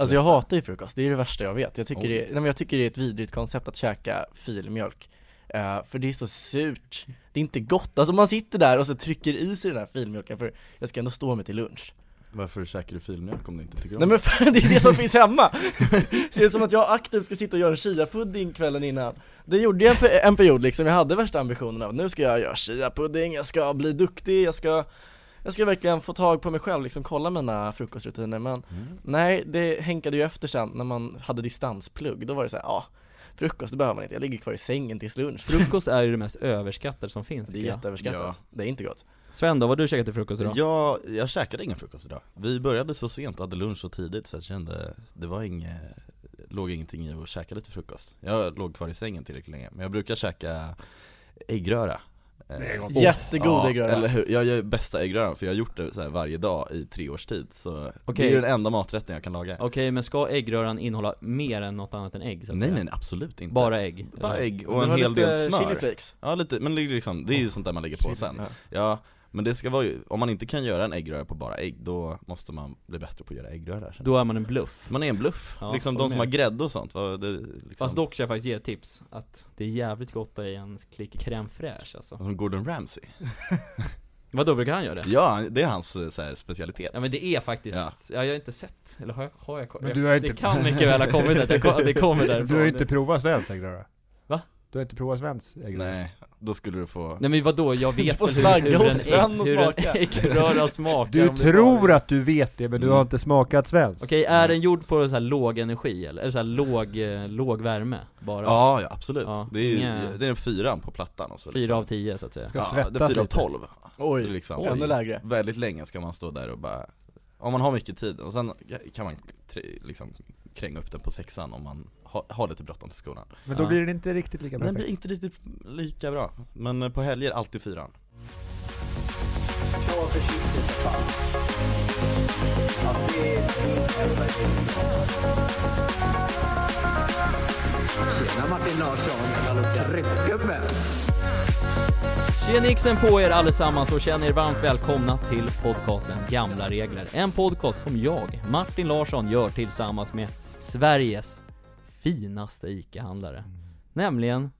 Alltså jag hatar ju frukost, det är det värsta jag vet. Jag tycker, det, nej, men jag tycker det är ett vidrigt koncept att käka filmjölk. Eh, för det är så surt, det är inte gott. Alltså man sitter där och så trycker i sig den här filmjölken för jag ska ändå stå mig till lunch. Varför käkar du filmjölk om du inte tycker om Nej men för, det är det som finns hemma! Ser ut som att jag aktivt ska sitta och göra en chia-pudding kvällen innan Det gjorde jag en, en period liksom, jag hade värsta ambitionen av nu ska jag göra chia-pudding, jag ska bli duktig, jag ska jag ska verkligen få tag på mig själv, liksom kolla mina frukostrutiner men nej, det hänkade ju efter sen när man hade distansplugg, då var det så här, ja Frukost, det behöver man inte, jag ligger kvar i sängen tills lunch. Frukost är ju det mest överskattade som finns Det är jätteöverskattat, Ja. det är inte gott. Sven då, vad har du käkat till frukost idag? Jag, jag käkade ingen frukost idag. Vi började så sent och hade lunch så tidigt så jag kände Det var inget Låg ingenting i att käka lite frukost. Jag låg kvar i sängen tillräckligt länge Men jag brukar käka äggröra Det är gott. Jättegod ja, äggröra. eller hur? Jag gör bästa äggröran för jag har gjort det så här varje dag i tre års tid Så det Okej. är ju den enda maträtten jag kan laga Okej, men ska äggröran innehålla mer än något annat än ägg så att Nej säga? nej nej absolut inte Bara ägg? Bara ägg och en hel del smör chili flakes Ja lite, men det är liksom, det är ju sånt där man lägger på sen Ja. Men det ska vara ju, om man inte kan göra en äggröra på bara ägg, då måste man bli bättre på att göra äggröra. Då är man en bluff Man är en bluff, Ja, liksom de som med. har grädde och sånt, vad, det, liksom, Fast dock ska jag faktiskt ge ett tips Att det är jävligt gott i en klick crème fraîche alltså Som Gordon Ramsay Vadå, brukar han göra det? Ja, det är hans eh, så här, specialitet Ja men det är faktiskt, Ja. ja. jag har inte sett, eller har jag, har jag Men jag, du har Det inte- kan mycket väl ha kommit att jag, det kommer därifrån Du har ju inte provat svensk äggröra? Du har inte provat svensk äggröra? Nej, då skulle du få Nej men vadå, jag vet får väl hur, hur, hos en, ägg, hur en äggröra smakar Du tror bara- att du vet det, men du har inte smakat svensk Okej, är den gjord på så här låg energi eller? Eller så här låg, eh, låg värme bara? Ja, ja absolut. Ja, det, är, inga- det är en fyran på plattan och så Fyra av tio så att säga. Ska ja, svettas det är fyra av tolv. Oj, liksom. ännu lägre. Väldigt länge ska man stå där och bara Om man har mycket tid, och sen kan man liksom kränga upp den på sexan om man ha, har lite bråttom till skolan. Men då blir den inte riktigt lika Den blir inte riktigt lika bra, men eh, på helger alltid fyran. Kör försiktigt för fan. Det är... Tjena Martin Larsson, tryckgubben! Tjenixen på er allesammans och känn er varmt välkomna till podcasten Gamla Regler. En podcast som jag, Martin Larsson, gör tillsammans med Sveriges finaste ICA-handlare. Nämligen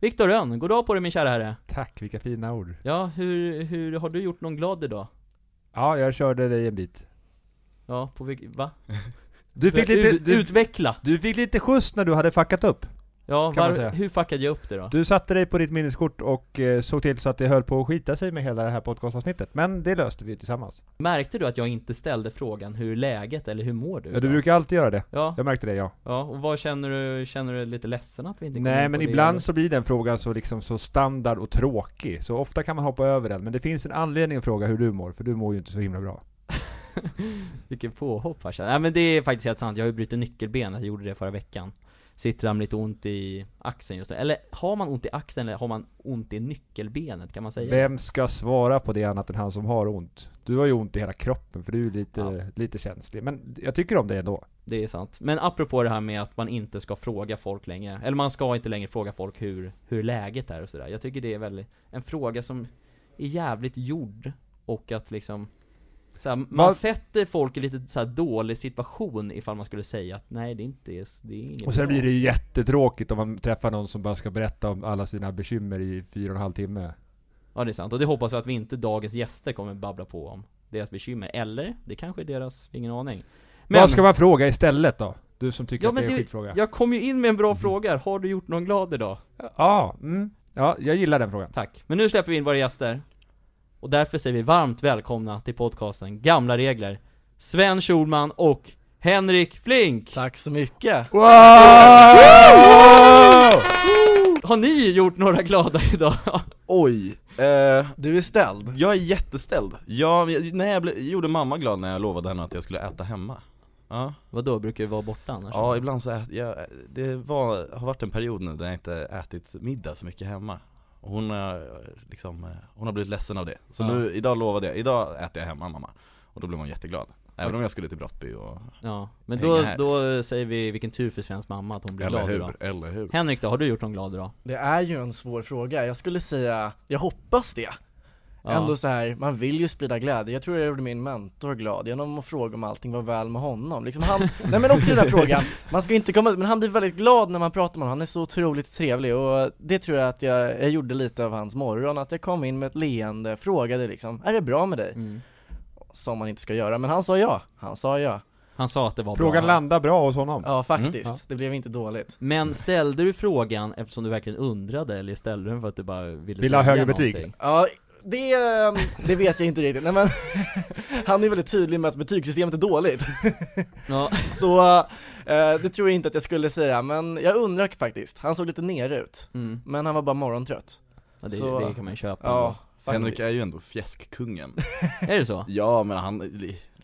Viktor Rönn. God dag på dig min kära herre. Tack, vilka fina ord Ja, hur, hur har du gjort någon glad idag? Ja, jag körde dig en bit Ja, på vilk... va? Du fick lite, du, Utveckla! du fick lite skjuts när du hade fuckat upp Ja, kan man var, säga. hur fuckade jag upp det då? Du satte dig på ditt minneskort och eh, såg till så att det höll på att skita sig med hela det här podcastavsnittet Men det löste vi tillsammans Märkte du att jag inte ställde frågan hur är läget eller hur mår du? Ja, du brukar alltid göra det Ja, Jag märkte det, ja ja, och vad känner du? Känner du dig lite ledsen att vi inte kommer Nej men ibland eller? så blir den frågan så liksom så standard och tråkig Så ofta kan man hoppa över den Men det finns en anledning att fråga hur du mår, för du mår ju inte så himla bra Vilken påhopp farsan. Nej men det är faktiskt helt sant, jag har ju brutit nyckelbenet, jag gjorde det förra veckan Sitter där med lite ont i axeln just nu. Eller har man ont i axeln eller har man ont i nyckelbenet? Kan man säga Vem ska svara på det annat än han som har ont? Du har ju ont i hela kroppen för du är lite, Ja. lite känslig Men jag tycker om det ändå Det är sant. Men apropå det här med att man inte ska fråga folk längre, eller man ska inte längre fråga folk hur, hur läget är och sådär. Jag tycker det är väldigt, en fråga som är jävligt gjord och att liksom här, man Vad- sätter folk i lite så dålig situation ifall man skulle säga att nej det är inte är, det är inget Och sen bra. blir det ju jättetråkigt om man träffar någon som bara ska berätta om alla sina bekymmer i fyra och en halv timme Ja det är sant, och det hoppas jag att vi inte dagens gäster kommer babbla på om deras bekymmer, eller det kanske är deras, ingen aning Vad ska man fråga istället då? Du som tycker Ja att det men är en skitfråga jag kom ju in med en bra fråga, har du gjort någon glad idag? Ja, mm. ja, jag gillar den frågan Tack. Men nu släpper vi in våra gäster. Och därför säger vi varmt välkomna till podcasten Gamla Regler. Sven Schulman och Henrik Flink! Tack så mycket! Har ni gjort några glada idag? Oj, eh, Du är ställd jag är jätteställd Jag, nej, jag blev, gjorde mamma glad när jag lovade henne att jag skulle äta hemma Ja, Vadå, brukar du vara borta annars? ja ibland så ät, jag, det var, har varit en period nu där jag inte ätit middag så mycket hemma och hon har liksom, eh, hon har blivit ledsen av det Så Ja. nu, idag lovade jag, idag äter jag hemma mamma Och då blev hon jätteglad Även om jag skulle till Brottby och, Ja, men då, här. då säger vi vilken tur för Svens mamma att hon blir eller glad hur, idag. eller hur Henrik då, har du gjort någon glad idag? Det är ju en svår fråga, jag skulle säga, jag hoppas det. Ändå så här, man vill ju sprida glädje. Jag tror jag gjorde min mentor glad genom att fråga om allting var väl med honom. Liksom han, nej men också den här frågan, man ska inte komma, men han blir väldigt glad när man pratar med honom. Han är så otroligt trevlig och det tror jag att jag, jag gjorde lite av hans morgon, att jag kom in med ett leende, frågade liksom, är det bra med dig? Mm. Som man inte ska göra, men han sa ja. Han sa ja. Han sa att det var Frågan bra. landar bra hos honom. Ja faktiskt, Mm, ja. det blev inte dåligt. Men ställde du frågan eftersom du verkligen undrade, eller ställde du den för att du bara ville Vill ha högre betyg? någonting? Ja, det, ehm, det vet jag inte riktigt. Nej men, han är väldigt tydlig med att betygssystemet är dåligt. Ja, Så eh, det tror jag inte att jag skulle säga, men jag undrar faktiskt. Han såg lite nere ut, mm. men han var bara morgontrött. ja det, Så- det kan man ju köpa Ja, Henrik är ju ändå fjäskkungen. Är det så? Ja men han,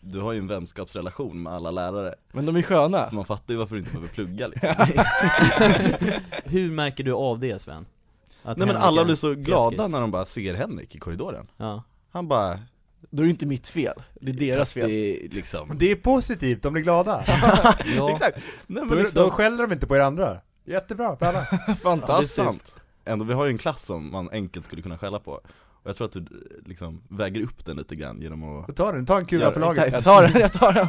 du har ju en vänskapsrelation med alla lärare Men de är sköna. Så man fattar ju varför du inte behöver plugga liksom Hur märker du av det Sven? Att Nej men alla blir så glada fjäskis? när de bara ser Henrik i korridoren Ja, Han bara Då är det inte mitt fel, det är deras fel. Det är liksom Det är positivt, de blir glada. ja. Exakt! Nej, Då, men liksom, då skäller de inte på er andra. Jättebra för alla. Fantastiskt. Ändå, vi har ju en klass som man enkelt skulle kunna skälla på Och jag tror att du liksom väger upp den lite grann genom att Så ta den, ta en kula för laget. Jag tar den, jag tar den.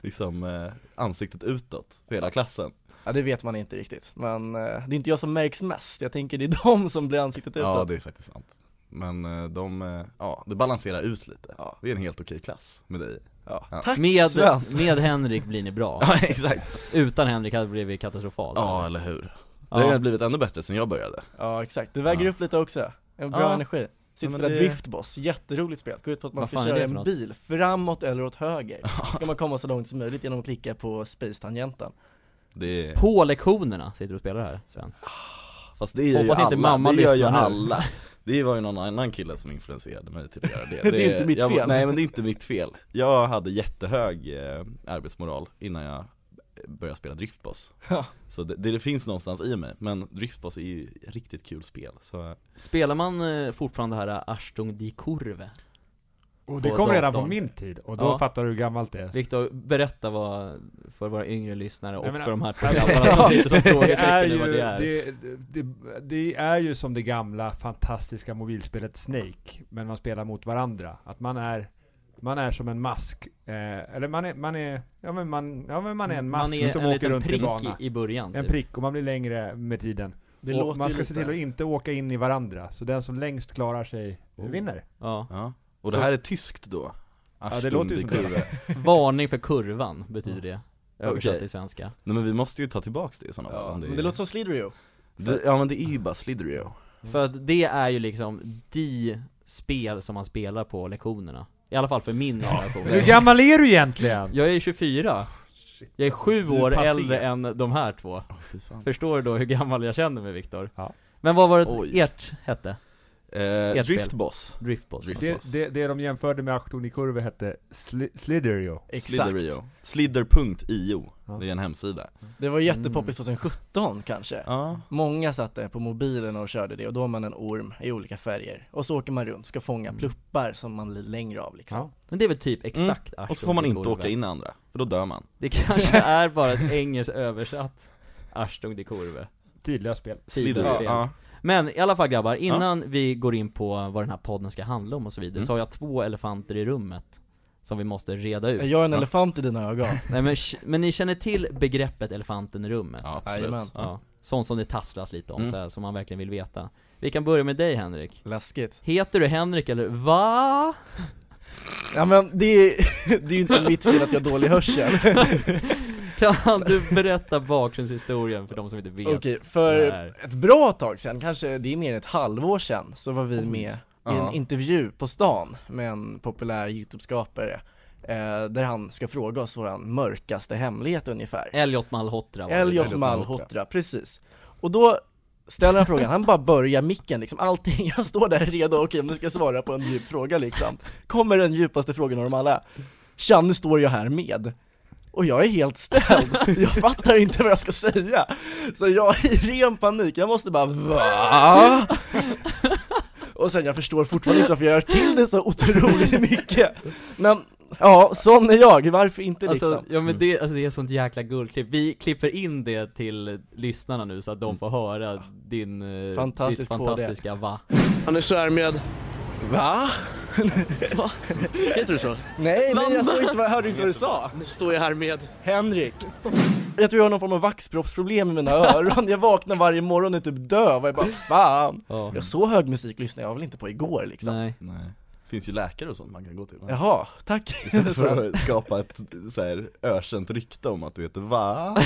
liksom eh, ansiktet utåt för hela klassen Ja det vet man inte riktigt, men eh, det är inte jag som märks mest. Jag tänker det är de som blir ansiktet utåt. Ja det är faktiskt sant Men eh, de, eh, ja det balanserar ut lite Ja. Det är en helt okej klass med dig Ja. Ja. Tack Med, Sven! med Henrik blir ni bra. Ja exakt Utan Henrik hade det blivit katastrofalt. Ja eller hur Det Ja. har blivit ännu bättre sen jag började Ja exakt, du väger Ja. upp lite också. En bra Ja. energi. Sitt spela det- Driftboss, jätteroligt spel. Går ut på att man Vad ska köra en bil framåt eller åt höger. Ska man komma så långt som möjligt genom att klicka på space-tangenten. Det är, På lektionerna sitter du och spelar här Sven. fast det gör ju Hoppas inte alla, mamma det gör ju alla Det var ju någon annan kille som influenserade mig till att göra det Det är inte mitt jag, fel. Nej men det är inte mitt fel Jag hade jättehög eh, arbetsmoral innan jag började spela Driftboss Ja. Så det, det, det finns någonstans i mig, men Driftboss är ju ett riktigt kul spel så Spelar man eh, fortfarande det här Arstung di Curve? Och det På kom redan på datorn. min tid, och då Ja. fattar du hur gammalt det är. Viktor, berätta vad, för våra yngre lyssnare och Jag menar- för de här två grabbarna som sitter som det är frågetecken ju, vad det är. det, det, det är ju som det gamla fantastiska mobilspelet Snake, men man spelar mot varandra. Att man är man är som en mask, eh, eller man är, man är, ja men man, ja men man är en mask man är som en åker liten runt i prick bana. i, i början En typ. prick, och man blir längre med tiden. Det och låter man ju ska se lite- till att inte åka in i varandra, så den som längst klarar sig Oh. vinner. Ja. ja Och Så- det här är tyskt då? Ja, det låter ju som det. Varning för kurvan betyder det. Översatt Okej. till svenska. Nej men vi måste ju ta tillbaks det i sådana fall Ja, om det, men det låter som Sliderio. det, Ja men det är ju bara Sliderio För att det är ju liksom de spel som man spelar på lektionerna. I alla fall för min generation. Hur gammal är du egentligen? Jag är 24. Jag är sju Du är år passé. äldre än de här två. Förstår du då hur gammal jag känner mig Viktor? Ja. Men vad var det Oj. ert hette? Eh. Driftboss Driftboss? Drift- Det, det, det de jämförde med Achtung i kurve hette sli, Sliderio. Exakt. Sliderio Slidder.io, Ja. det är en hemsida Det var jättepoppis 2017 kanske. Ja, Många satt där på mobilen och körde det och då har man en orm i olika färger. Och så åker man runt, ska fånga pluppar som man blir längre av liksom. Ja. Men det är väl typ exakt Mm. och så får man inte åka in i andra, för då dör man Det kanske är bara ett engelskt översatt Arstung de Kurve Tydliga spel. Slidder, spel. ja, Men i alla fall grabbar, innan vi går in på vad den här podden ska handla om och så vidare Mm. Så har jag två elefanter i rummet Som vi måste reda ut Är jag en Ja. elefant i dina ögon? Nej men, men ni känner till begreppet elefanten i rummet? ja absolut. Ja, sånt som det tasslas lite om, Mm. så här, som man verkligen vill veta Vi kan börja med dig Henrik Läskigt. Heter du Henrik eller va? Ja men det är, det är ju inte mitt fel att jag har dålig hörsel. Kan du berätta bakgrundshistorien för de som inte vet? Okej, det för ett bra tag sedan, kanske det är mer än ett halvår sedan, så var vi med i en intervju på stan med en populär YouTube-skapare eh, Där han ska fråga oss våran mörkaste hemlighet ungefär. Elliot Malhotra var det. Elliot Elliot Malhotra, precis. Och då ställer han frågan, han bara börjar micken liksom, allting, jag står där redo, okej nu ska jag svara på en djup fråga liksom. Kommer den djupaste frågan av dem alla. Tja, nu står jag här med och jag är helt ställd, jag fattar inte vad jag ska säga. Så jag är i ren panik, jag måste bara VA? Och sen jag förstår fortfarande inte varför jag gör till det så otroligt mycket. Men, ja, sån är jag, varför inte liksom? Alltså, ja men det, alltså det är sånt jäkla guldklipp, vi klipper in det till lyssnarna nu så att de får höra din, eh, Fantastiskt ditt KD. fantastiska va. Han är så med Va? Heter du så? Nej, Va? nej jag står inte, jag hörde inte vad du sa. Nu står jag här med Henrik. Jag tror jag har någon form av vaxproppsproblem i mina öron. Jag vaknar varje morgon och är typ döv och jag bara fan. Ja. Jag så hög musik lyssnade jag väl inte på igår liksom. Nej. Nej. Finns ju läkare och sånt man kan gå till Jaha, tack. Istället för att skapa ett så här ökänt rykte om att du heter va?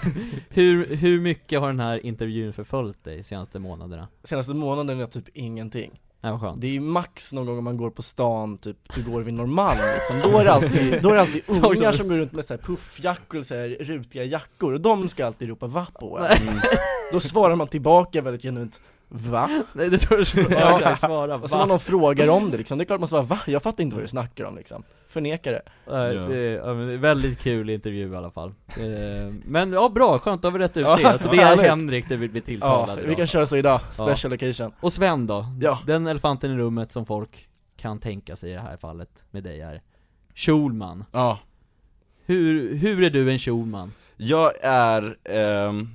Hur, hur mycket har den här intervjun förföljt dig senaste månaderna? Senaste månaden är jag typ ingenting. Nej vad skönt. Det är max någon gång om man går på stan, typ du går vid Norrmalm liksom. Då är det alltid, då är det alltid ungar som går runt med så här puffjackor och så här rutiga jackor och de ska alltid ropa va på en. Mm. Då svarar man tillbaka väldigt genuint Va? Nej det törs jag Ja. ja. svara, Och så när någon frågar om det liksom, det är klart man svarar va? Jag fattar inte vad du snackar om liksom Förneka det Nej, Ja. det, är, ja, men det är väldigt kul intervju i alla fall eh, Men ja bra, skönt, då har vi rätt ut Ja, det. Så det är. Henrik du vill bli Ja, tilltalad vi idag. kan köra så idag, special occasion Och Sven då? Ja. Den elefanten i rummet som folk kan tänka sig i det här fallet med dig är Schulman. Ja, Hur, hur är du en Schulman? jag är, ehm,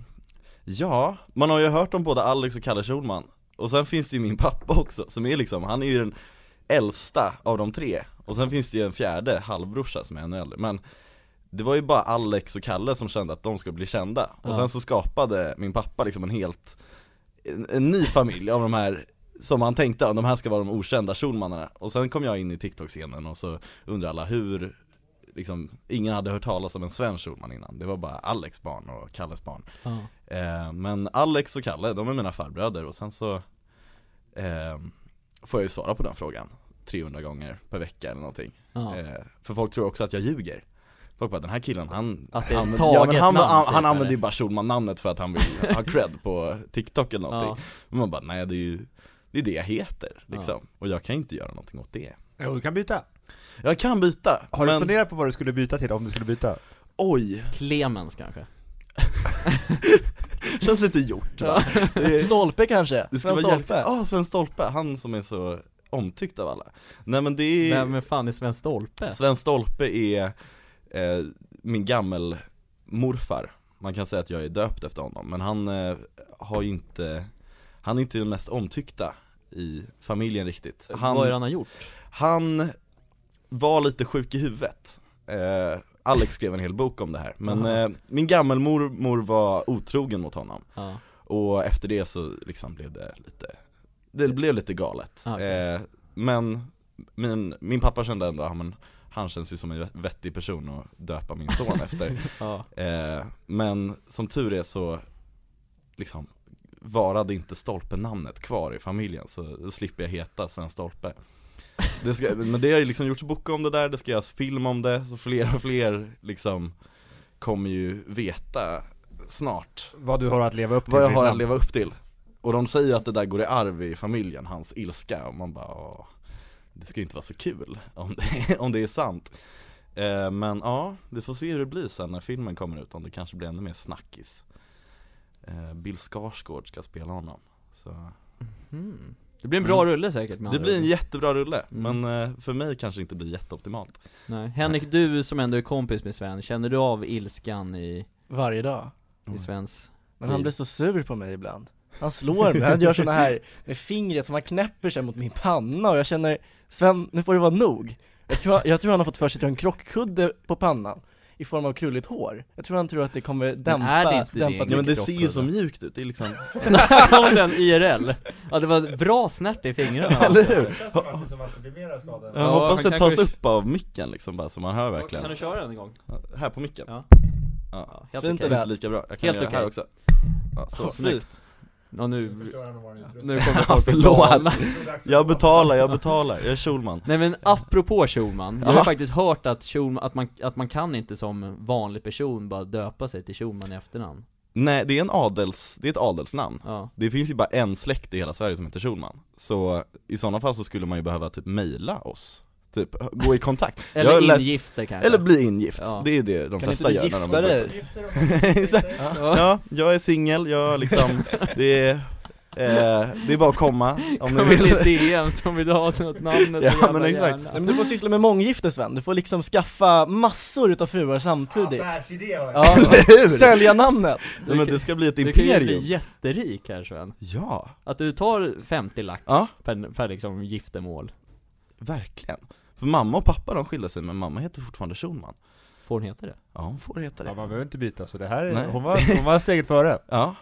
ja, man har ju hört om både Alex och Kalle Schulman. Och sen finns det ju min pappa också, som är liksom, han är ju den äldsta av de tre. Och sen finns det ju en fjärde halvbrorsa som är ännu äldre, men det var ju bara Alex och Kalle som kände att de skulle bli kända. Och Ja. sen så skapade min pappa liksom en helt, en, en ny familj av de här som han tänkte, de här ska vara de okända Schulmanarna. Och sen kom jag in i TikTok-scenen och så undrar alla hur Liksom, ingen hade hört talas om en svensk Schulman innan, det var bara Alex barn och Kalles barn. Ja. eh, Men Alex och Kalle, de är mina farbröder och sen så eh, Får jag ju svara på den frågan 300 gånger per vecka eller någonting. Ja. eh, För folk tror också att jag ljuger. Folk bara den här killen han Att det är använder- taget ja, men han, namn, han, typ, han använder ju bara Schulman-namnet för att han vill ha cred på TikTok eller någonting. Ja. Men man bara nej det är ju Det är det jag heter liksom, och jag kan inte göra någonting åt det. Jo, du kan byta. Jag kan byta, Har men du funderat på vad du skulle byta till om du skulle byta? oj, Clemens kanske? känns lite gjort va? Är- Stolpe kanske? Det Sven vara jävligt, Stolpe? ja Sven Stolpe, han som är så omtyckt av alla Nej men det är, Vem fan är Sven Stolpe? Sven Stolpe är eh, min gammel morfar Man kan säga att jag är döpt efter honom, men han eh, har ju inte Han är inte den mest omtyckta i familjen riktigt han, Vad är det han har gjort? han var lite sjuk i huvudet eh, Alex skrev en hel bok om det här, men eh, min gammelmormor var otrogen mot honom Ja. och efter det så liksom blev det lite Det blev lite galet Ah, okej. eh, Men min, min pappa kände ändå, ja, men han känns ju som en vettig person att döpa min son efter Ja. eh, Men som tur är så liksom varade inte stolpenamnet kvar i familjen så slipper jag heta Sven Stolpe det ska, Men det har ju liksom gjorts bok om det där, det ska göras film om det, så fler och fler liksom kommer ju veta snart Vad du har att leva upp till vad jag har att leva upp till. Och de säger att det där går i arv i familjen, hans ilska, och man bara Åh, Det ska ju inte vara så kul om det, om det är sant. Eh, Men ja, vi får se hur det blir sen när filmen kommer ut, om det kanske blir ännu mer snackis. Eh, Bill Skarsgård ska spela honom så Mm. Det blir en bra rulle säkert med Det blir en jättebra rulle, Mm. men eh, för mig kanske inte blir jätteoptimalt. Nej. Henrik, du som ändå är kompis med Sven, känner du av ilskan i, Varje dag. i Svens Men han blir så sur på mig ibland. Han slår mig, han gör såna här med fingret som han knäpper sig mot min panna och jag känner Sven, nu får det vara nog. Jag tror, jag tror han har fått för sig att jag har en krockkudde på pannan i form av krulligt hår Jag tror han tror att det kommer dämpa, är det inte dämpa det? Ja men det ser ju så mjukt ut, det är liksom den IRL? Ja det var bra snärt i fingrarna Eller hur? Ja, Jag hoppas det tas upp av micken liksom bara så man hör verkligen Kan du köra den en gång? Här på micken? Ja. Ja. Helt Fint där. Inte lika bra, jag kan Helt göra här okej. också ja, så. Så snyggt Ja nu, nu kommer Ja, folk bli förlåt. Jag betalar, jag betalar, jag är Schulman. Nej men apropå Schulman, jag har Ja. faktiskt hört att Schulman, att man, att man kan inte som vanlig person bara döpa sig till Schulman i efternamn. Nej det är en adels, det är ett adelsnamn. Ja, Det finns ju bara en släkt i hela Sverige som heter Schulman. Så i sådana fall så skulle man ju behöva typ mejla oss Typ, gå i kontakt eller läst- ingifte kanske Eller bli ingift, Ja. det är det de Kan flesta inte du gör när gifta de dig? Exakt. Ja. Ja, jag är singel, jag liksom, det är Eh, det är bara att komma om ni Kommer till vill DM som vill ha något namnet Ja, men exakt. Nej, men du får syssla med månggifte Sven, du får liksom skaffa massor utav fruar samtidigt Affärsidé har jag. Ja, sälja namnet! Nej, men det ska bli ett Du kan ju bli imperium jätterik här Sven. Ja, Att du tar 50 lax Ja. per, per liksom giftermål. verkligen För mamma och pappa de skilde sig men mamma heter fortfarande Schulman Får hon heta det? Ja hon får heta Ja, det man behöver inte byta, så det här är, Nej. hon, var, hon var steget före. Ja,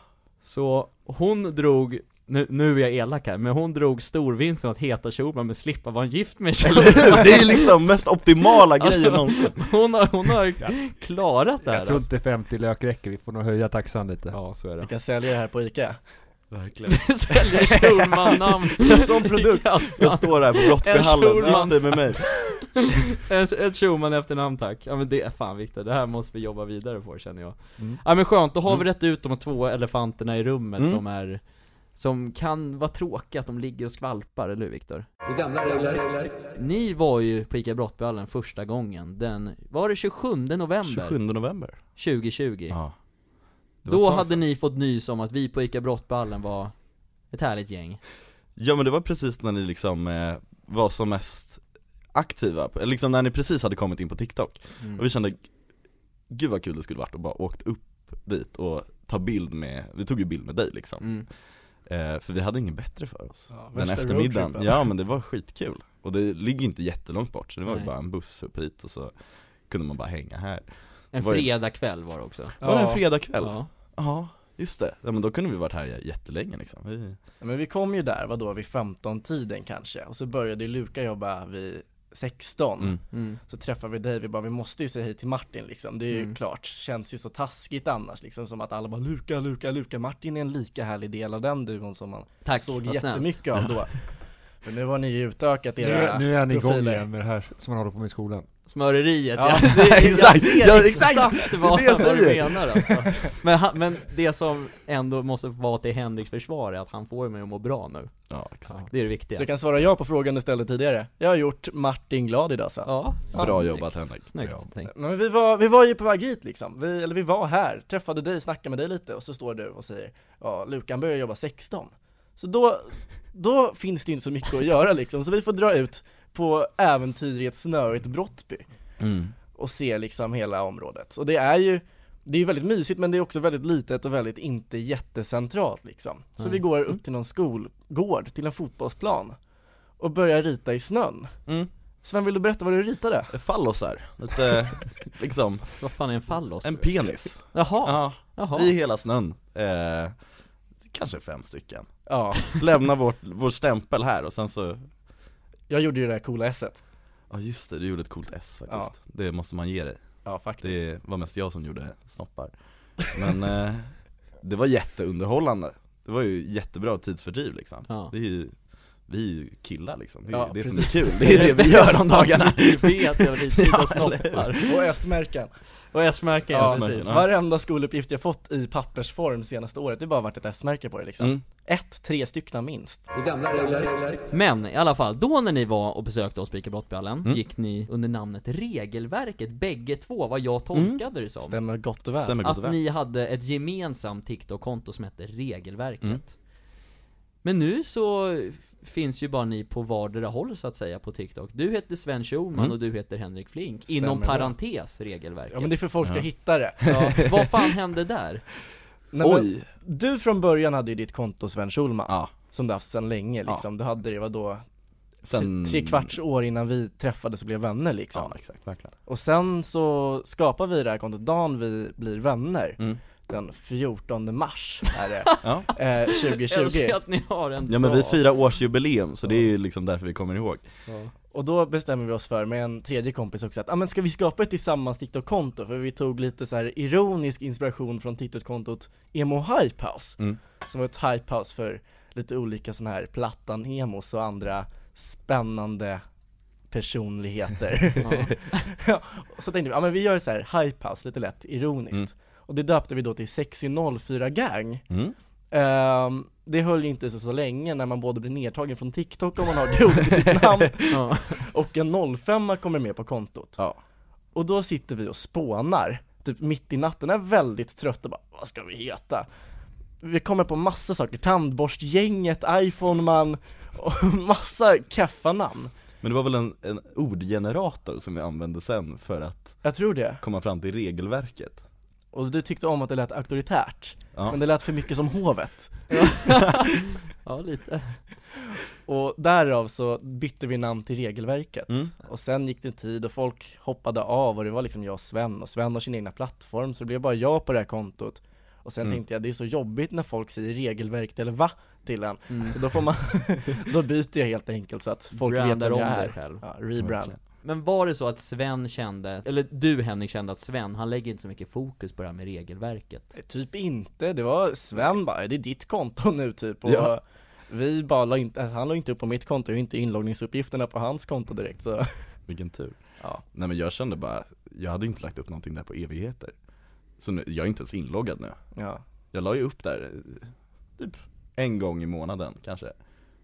Så hon drog, nu, nu är jag elak här, men hon drog storvinsten att heta Schulman men slippa vara gift med hur? Det är liksom mest optimala Alltså, grejen någonsin Hon har, hon har klarat det här Jag tror alltså. inte 50 lök räcker, vi får nog höja taxan lite. Ja, så är Vi det. kan sälja det här på Ica Verkligen Säljer Schulman-namn Som produkt. Jag står här på Brottbyhallen, gifter med mig Ett, Schulman efternamn tack. Ja men det är fan Viktor, det här måste vi jobba vidare på känner jag. Mm. Ja men skönt, då har vi Mm. rätt ut de två elefanterna i rummet Mm. som är som kan vara tråkiga att de ligger och skvalpar, eller hur Viktor? Ni var ju på ICA Brottbyhallen första gången, den, var det 27 november 27 november 2020? Ja Då hade ni fått nys om att vi på ICA Brottbyhallen var ett härligt gäng. Ja men det var precis när ni liksom eh, var som mest aktiva, eller liksom när ni precis hade kommit in på TikTok. Mm. Och vi kände, gud vad kul det skulle varit att bara åkt upp dit och ta bild med, vi tog ju bild med dig liksom. Mm. eh, För vi hade ingen bättre för oss Ja, Den eftermiddagen, ja men det var skitkul. Och det ligger inte jättelångt bort så det var ju bara en buss upp hit och så kunde man bara hänga här En Var fredagkväll var det också Var det en fredagkväll? Ja. Ja, just det, ja men då kunde vi varit här jättelänge liksom vi... Ja, men vi kom ju där, vadå, vid 15-tiden kanske Och så började ju Luka jobba vid 16 mm. Mm. Så träffade vi dig, vi bara vi måste ju säga hej till Martin liksom Det är ju Mm. klart, känns ju så taskigt annars liksom Som att alla bara Luka, Luka, Luka Martin är en lika härlig del av den duon som man Tack, såg vad snällt. jättemycket av då För nu har ni ju utökat era nu är han igång profiler. igen med det här som han håller på med i skolan. Smöreriet, Ja, ja, det, jag exakt. ser Ja, exakt, exakt. vad, Det jag vad du menar alltså. men, han, men det som ändå måste vara till Henriks försvar är att han får mig att må bra nu Ja, exakt Det är det Så viktiga jag kan svara ja på frågan du ställde tidigare Jag har gjort Martin glad idag så Ja, Bra snyggt. jobbat, Henrik. Snyggt tänkt. Men vi var, vi var ju på väg hit liksom, vi, eller vi var här, träffade dig, snackade med dig lite och så står du och säger Ja, Lukan börjar jobba 16 Så då, då finns det inte så mycket att göra liksom, så vi får dra ut på äventyr i ett snöigt Brottby mm. och se liksom hela området. Och det är ju, det är ju väldigt mysigt men det är också väldigt litet och väldigt inte jättecentralt liksom. Så Nej. vi går upp till någon skolgård, till en fotbollsplan och börjar rita i snön. Mm. Sven vill du berätta vad du ritade? Fallosar, lite liksom, Vad fan är en fallos? en penis Jaha, Ja, jaha i hela snön eh, Kanske fem stycken Ja, Lämna vårt, vår stämpel här och sen så jag gjorde ju det där coola esset. Ja just det, du gjorde ett coolt S faktiskt. Det måste man ge dig. Ja faktiskt. Det var mest jag som gjorde snoppar. Men eh, det var jätteunderhållande. Det var ju jättebra tidsfördriv liksom. Ja. Det är ju, vi är ju killar liksom, det är Ja, det som är precis. kul, det är det vi gör om dagarna. Vi vet, jag vill Ja, ja, snoppar. Och S-märken. Och S-märken, Ja, precis ja. Varenda skoluppgift jag fått i pappersform senaste året, det har bara varit ett S-märke på det liksom. mm. Ett, tre stycken minst. Men i alla fall, då när ni var och besökte oss på ICA Brottbyhallen Mm. gick ni under namnet Regelverket, bägge två, vad jag tolkade det som Stämmer gott och väl. Stämmer gott och Att väl ni hade ett gemensamt TikTok-konto som hette Regelverket Mm. Men nu så finns ju bara ni på vardera håll så att säga på TikTok Du heter Sven Schulman Mm. och du heter Henrik Flink Stämmer Inom parentes Regelverket Ja men det är för folk ska Ja. hitta det. Ja, Vad fan hände där? Nej, men Oj! Du från början hade ju ditt konto Sven Schulman, Ja, som du haft sedan länge Ja. liksom. Du hade det, vadå? sen Tre kvarts år innan vi träffades och blev vänner liksom. Ja exakt, verkligen Och sen så skapar vi det här kontot dagen vi blir vänner. mm. Den 14 mars är det, Ja. eh, 2020. Älskar att ni har en ja men vi firar årsjubileum så det är ju liksom därför vi kommer ihåg Ja. Och då bestämmer vi oss för med en tredje kompis också att, ah, men ska vi skapa ett tillsammans TikTok-konto? För vi tog lite så här ironisk inspiration från TikTok-kontot Emo Hypehouse Mm. Som var ett hypehouse för lite olika sådana här plattan-emos och andra spännande personligheter ja, Så tänkte vi, ja ah, men vi gör ett så här hypehouse, lite lätt ironiskt Mm. Och det döpte vi då till Sexy 04 Gang Mm. Ehm, Det höll ju inte så, så länge när man både blir nedtagen från TikTok om man har grovt i sitt namn Ja. och en 05 kommer med på kontot Ja. Och då sitter vi och spånar, typ mitt i natten, är väldigt trött och bara Vad ska vi heta? vi kommer på massa saker, tandborstgänget, iPhone-man och massa keffa namn Men det var väl en, en ordgenerator som vi använde sen för att Jag tror det, komma fram till regelverket och du tyckte om att det lät auktoritärt, Ja, men det lät för mycket som hovet Ja, lite. Och därav så bytte vi namn till regelverket Mm. Och sen gick det en tid och folk hoppade av och det var liksom jag och Sven och Sven har sin egna plattform så det blev bara jag på det här kontot Och sen Mm. tänkte jag det är så jobbigt när folk säger regelverket eller va till en Mm. Så då får man, då byter jag helt enkelt så att folk vet Brandar vem jag är själv. Ja, rebrand. Men var det så att Sven kände, eller du Henrik kände att Sven, han lägger inte så mycket fokus på det här med regelverket? Eh, Typ inte, det var Sven bara, det är ditt konto nu typ och Ja. Vi bara la inte, han la inte upp på mitt konto och inte inloggningsuppgifterna på hans konto direkt så Vilken tur Ja. Nej men jag kände bara, jag hade inte lagt upp någonting där på evigheter Så nu, jag är inte ens inloggad nu Ja, Jag la ju upp där, typ en gång i månaden kanske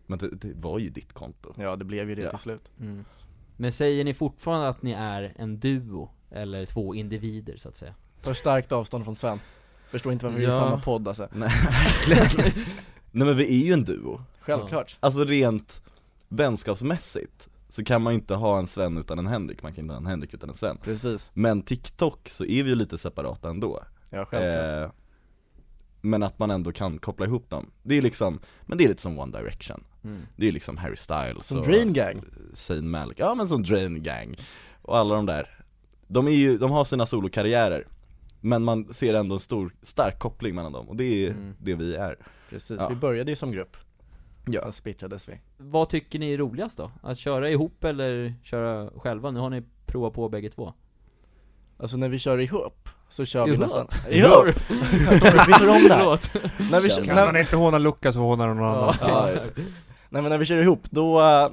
Men det, det var ju ditt konto ja det blev ju det Ja. till slut Mm. Men säger ni fortfarande att ni är en duo? Eller två individer så att säga? Tar starkt avstånd från Sven. Förstår inte varför vi är i Ja. samma podd alltså. Nej verkligen. Nej men vi är ju en duo. Självklart. Alltså rent vänskapsmässigt så kan man ju inte ha en Sven utan en Henrik, man kan inte ha en Henrik utan en Sven. Precis, Men TikTok så är vi ju lite separata ändå. Ja självklart. Eh, Men att man ändå kan koppla ihop dem. Det är liksom, men det är lite som One Direction Mm. Det är liksom Harry Styles Som och Dream Gang Zayn Malik, ja men som Drain Gang Och alla de där De är ju, de har sina solokarriärer Men man ser ändå en stor, stark koppling mellan dem och det är Mm. det vi är Precis, Ja. vi började ju som grupp Ja. Sen splittrades vi Vad tycker ni är roligast då? Att köra ihop eller köra själva? Nu har ni provat på bägge två Alltså när vi kör ihop så kör vi Ihop? nästan Ihop! vi tar om det här när vi, kör, Kan man när, inte håna Lukas så hånar någon annan Ja, Ja. Nej men när vi kör ihop, då, uh,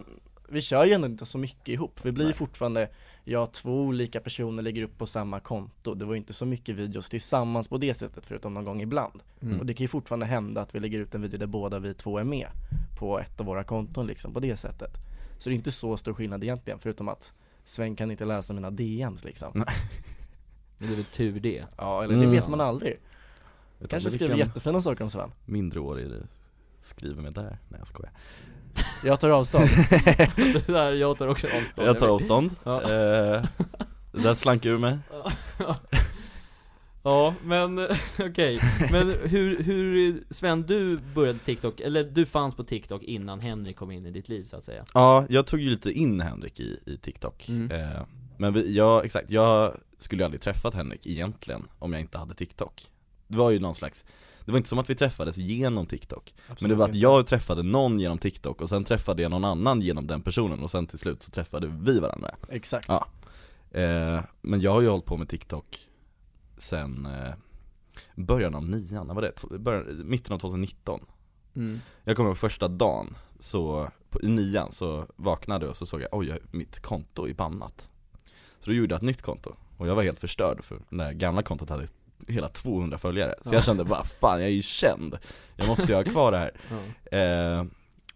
vi kör ju ändå inte så mycket ihop. Vi blir Nej. fortfarande, ja två olika personer lägger upp på samma konto. Det var ju inte så mycket videos tillsammans på det sättet förutom någon gång ibland. Mm. Och det kan ju fortfarande hända att vi lägger ut en video där båda vi två är med På ett av våra konton liksom, på det sättet. Så det är inte så stor skillnad egentligen, förutom att Sven kan inte läsa mina DMs liksom. Nej. Det är väl tur det. Ja, eller det Mm. vet man aldrig. Vet Kanske skriver vilken jättefina saker om Sven. Mindreårig det skriver med där, nej jag skojar. Jag tar avstånd. Det där, jag tar också avstånd. Jag tar avstånd, Ja. eh, det där slank ur mig. Ja, men okej, men hur, hur, Sven du började TikTok, eller du fanns på TikTok innan Henrik kom in i ditt liv så att säga. Ja, jag tog ju lite in Henrik i, i TikTok. Mm. eh, Men vi, jag, exakt, jag skulle aldrig träffat Henrik egentligen om jag inte hade TikTok. Det var ju någon slags Det var inte som att vi träffades genom TikTok. Men det var att jag träffade någon genom TikTok och sen träffade jag någon annan genom den personen och sen till slut så träffade vi varandra. Exakt. Ja. eh, Men jag har ju hållit på med TikTok sen eh, början av nian, var det? Början, mitten av 2019 mm. Jag kommer ihåg första dagen, så på, i nian så vaknade jag och så såg jag oj, mitt konto är bannat. Så då gjorde jag ett nytt konto och jag var helt förstörd för det gamla kontot hade hela 200 följare. Så Ja. jag kände bara fan jag är ju känd, jag måste ju ha kvar det här. Eh,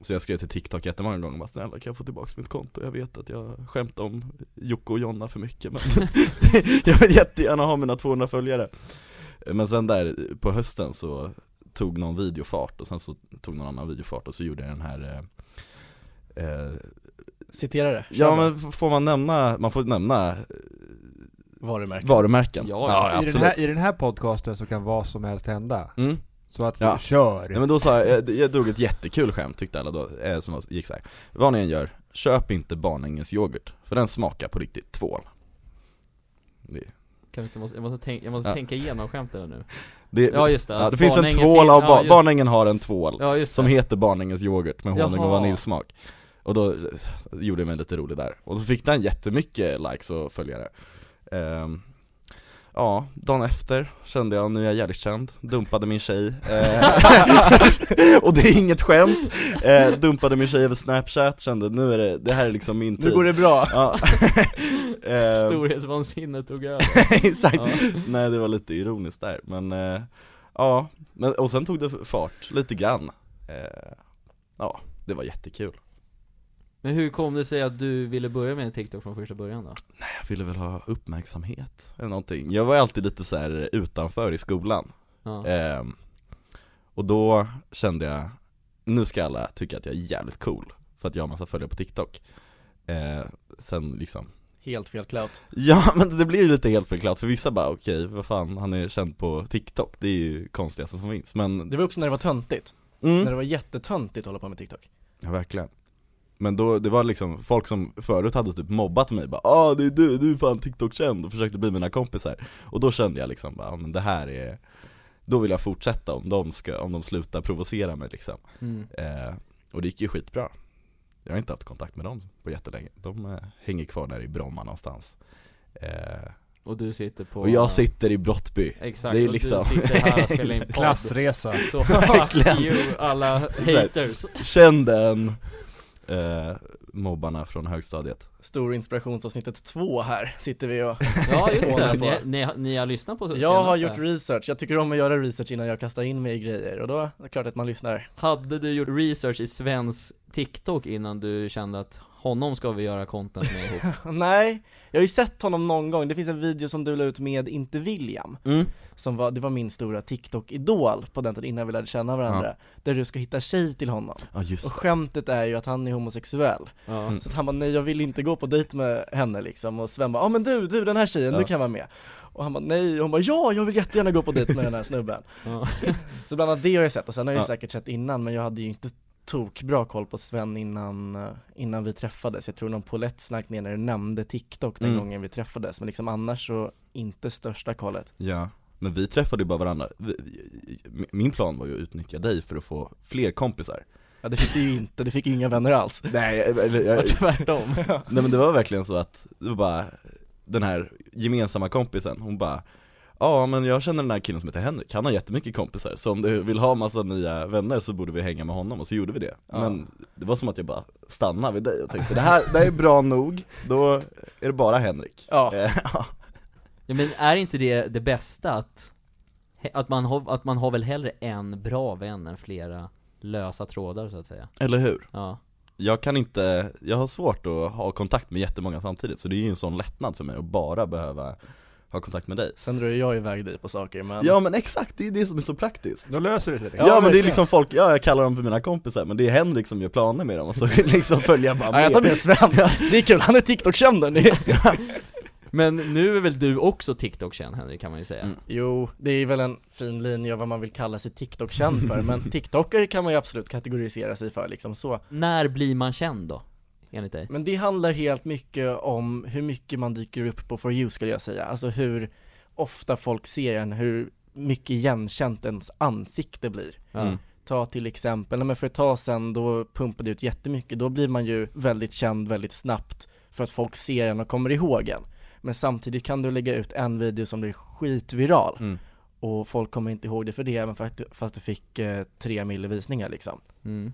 Så jag skrev till TikTok jättemånga gånger bara snälla kan jag få tillbaka mitt konto? Jag vet att jag skämtar om Jocke och Jonna för mycket men jag vill jättegärna ha mina 200 följare. Men sen där på hösten så tog någon video fart och sen så tog någon annan video fart och så gjorde jag den här eh, eh, Citera det, Ja men får man nämna, man får nämna eh, varumärke varumärken. Ja, I, den här, I den här podcasten så kan vad som helst hända. Mm. Så att, Ja. kör! Ja men då sa jag, jag, jag drog ett jättekul skämt tyckte alla då, eh, som gick så här. Vad ni än gör, köp inte Barnängens yoghurt, för den smakar på riktigt tvål. Det, Kan vi inte, måste, jag måste, tänka, jag måste Ja. tänka igenom skämtet nu. Det, Ja just det, ja, det finns en tvål fin- av, ja, Barnängen har en tvål Ja Som heter Barnängens yoghurt med honung och vaniljsmak Och då gjorde jag mig lite rolig där, och så fick den jättemycket likes och följare Ja, dagen efter kände jag nu är jag jävligt känd, dumpade min tjej eh, Och det är inget skämt, eh, dumpade min tjej över snapchat, kände nu är det, det här är liksom min tid Nu går det bra. Ja. Ehm, Storhetsvansinne tog över. Exakt, Ja. nej det var lite ironiskt där, men eh, Ja, men, och sen tog det fart lite grann. Ja, det var jättekul Men hur kom det sig att du ville börja med TikTok från första början då? Jag ville väl ha uppmärksamhet eller någonting Jag var alltid lite så här utanför i skolan Ja. Ehm, Och då kände jag, nu ska alla tycka att jag är jävligt cool För att jag har massa följare på TikTok eh, Sen liksom Helt fel clout. Ja men det blir ju lite helt förklart för vissa bara okej, vad fan, han är känd på TikTok Det är ju konstigaste som finns men Det var också när det var töntigt. mm. När det var jättetöntigt att hålla på med TikTok. Ja verkligen Men då, det var liksom folk som förut hade typ mobbat mig bara ah det är du, du är fan TikTok-känd och försökte bli mina kompisar. Och då kände jag liksom bara, ah, men det här är Då vill jag fortsätta om de ska, om de slutar provocera mig liksom. Mm. eh, Och det gick ju skitbra. Jag har inte haft kontakt med dem på jättelänge. De eh, hänger kvar där i Bromma någonstans. Eh, Och du sitter på Och jag sitter i Brottby. Exakt, det är och liksom- du sitter här och spelar in podd. Klassresa. Så fuck you alla haters. Känn den eh, Mobbarna från högstadiet. Stor inspirationsavsnittet två här sitter vi och Ja just det, ni, på. ni, ni har lyssnat på Jag har senaste. gjort research, jag tycker om att göra research innan jag kastar in mig i grejer. Och då är det klart att man lyssnar. Hade du gjort research i svensk TikTok innan du kände att honom ska vi göra content med ihop? Nej, jag har ju sett honom någon gång, det finns en video som du la ut med Inte William mm. Som var, det var min stora TikTok-idol på den tiden innan vi lärde känna varandra Där du ska hitta tjej till honom Ja just Och skämtet är ju att han är homosexuell Ja. Mm. Så att han bara, nej jag vill inte gå på dejt med henne liksom Och Sven bara, ja ah, men du, du den här tjejen, Ja. du kan vara med Och han bara, nej, och hon bara, ja jag vill jättegärna gå på dejt med den här snubben Ja. Så bland annat det har jag sett, och sen har jag ju Ja. säkert sett innan men jag hade ju inte tokbra koll på Sven innan, eh, innan vi träffades. Jag tror någon polett slank ner när du nämnde TikTok den Mm. gången vi träffades Men liksom annars så, inte största kollet. Ja, men vi träffade ju bara varandra. Min plan var ju att utnyttja dig för att få fler kompisar. Ja det fick du ju inte, det fick ju inga vänner alls. Nej, eller, Det var jag, tvärtom. Nej men det var verkligen så att, det var bara Den här gemensamma kompisen, hon bara Ja men jag känner den här killen som heter Henrik, han har jättemycket kompisar Så om du vill ha massa nya vänner så borde vi hänga med honom och så gjorde vi det Ja. Men det var som att jag bara stannade vid dig och tänkte det här, det här är bra nog, då är det bara Henrik Ja. Eh, ja. ja men är inte det det bästa att, att man har, att man har väl hellre en bra vän än flera lösa trådar så att säga? Eller hur? Ja. Jag kan inte, jag har svårt att ha kontakt med jättemånga samtidigt Så det är ju en sån lättnad för mig att bara behöva ha kontakt med dig. Sen drar ju jag iväg dig på saker men Ja men exakt, det är det som är så praktiskt. Då löser det sig. Ja, Ja, men det är liksom folk, ja jag kallar dem för mina kompisar men det är Henrik som gör planer med dem och så liksom följer jag bara Ja, jag tar med. med Sven, det är kul, han är TikTok-känd hörni Men nu är väl du också TikTok-känd Henrik kan man ju säga? Mm. Jo, det är väl en fin linje av vad man vill kalla sig TikTok-känd för, men TikToker kan man ju absolut kategorisera sig för liksom så. När blir man känd då? Enligt dig? Men det handlar helt mycket om hur mycket man dyker upp på For You skulle jag säga, alltså hur ofta folk ser en, hur mycket igenkänt ens ansikte blir. Mm. Ta till exempel, men för ett tag sedan då pumpade det ut jättemycket, då blir man ju väldigt känd väldigt snabbt för att folk ser en och kommer ihåg en Men samtidigt kan du lägga ut en video som blir skitviral Mm. och folk kommer inte ihåg det för det även fast du, fast du fick eh, tre mille visningar liksom Mm.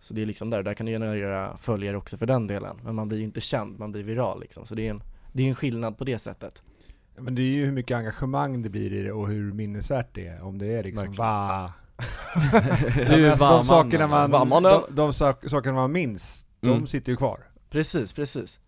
Så det är liksom där, där kan du generera följare också för den delen Men man blir ju inte känd, man blir viral liksom, så det är en det är en skillnad på det sättet Men det är ju hur mycket engagemang det blir i det och hur minnesvärt det är. Om det är liksom Verkligen. va... Du Ja, alltså, de sakerna man, mannen. de, de sak, sakerna man minns, de Mm. sitter ju kvar. Precis, precis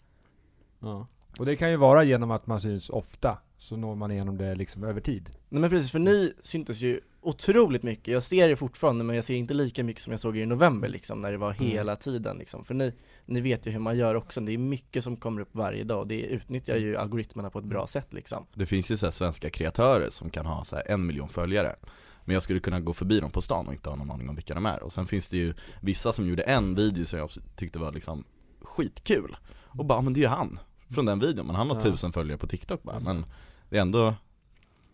Ja. Och det kan ju vara genom att man syns ofta, så når man igenom det liksom över tid. Nej men precis, för ni syntes ju otroligt mycket, jag ser er fortfarande men jag ser inte lika mycket som jag såg i november liksom, när det var hela tiden liksom. För ni, ni vet ju hur man gör också, det är mycket som kommer upp varje dag. Och det utnyttjar ju algoritmerna på ett bra sätt liksom. Det finns ju så svenska kreatörer som kan ha så en miljon följare. Men jag skulle kunna gå förbi dem på stan och inte ha någon aning om vilka de är. Och sen finns det ju vissa som gjorde en video som jag tyckte var liksom skitkul. Och bara, men det är ju han. Från den videon, men han har Ja. tusen följare på TikTok bara. Men det är ändå,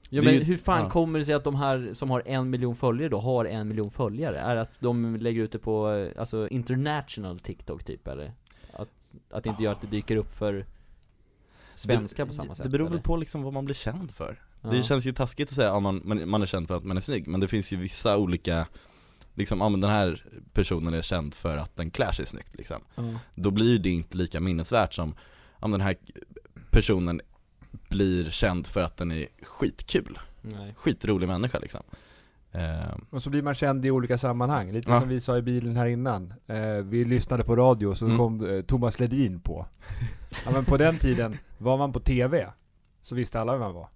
Ja men ju- hur fan ja. kommer det sig att de här som har en miljon följare då har en miljon följare? Är det att de lägger ut det på, alltså international TikTok typ eller? Att, att det inte gör att det dyker upp för svenskar på samma sätt? Det beror väl eller? på liksom vad man blir känd för Ja. Det känns ju taskigt att säga att man, man, man är känd för att man är snygg, men det finns ju vissa olika Liksom, ja men den här personen är känd för att den klär sig snyggt liksom Ja. Då blir det inte lika minnesvärt som om den här personen blir känd för att den är skitkul Nej. Skitrolig människa liksom eh, Och så blir man känd i olika sammanhang, lite Ja. som vi sa i bilen här innan. Eh, vi lyssnade på radio, så Mm. kom eh, Thomas Ledin på. Ja men på den tiden, var man på TV, så visste alla vem man var.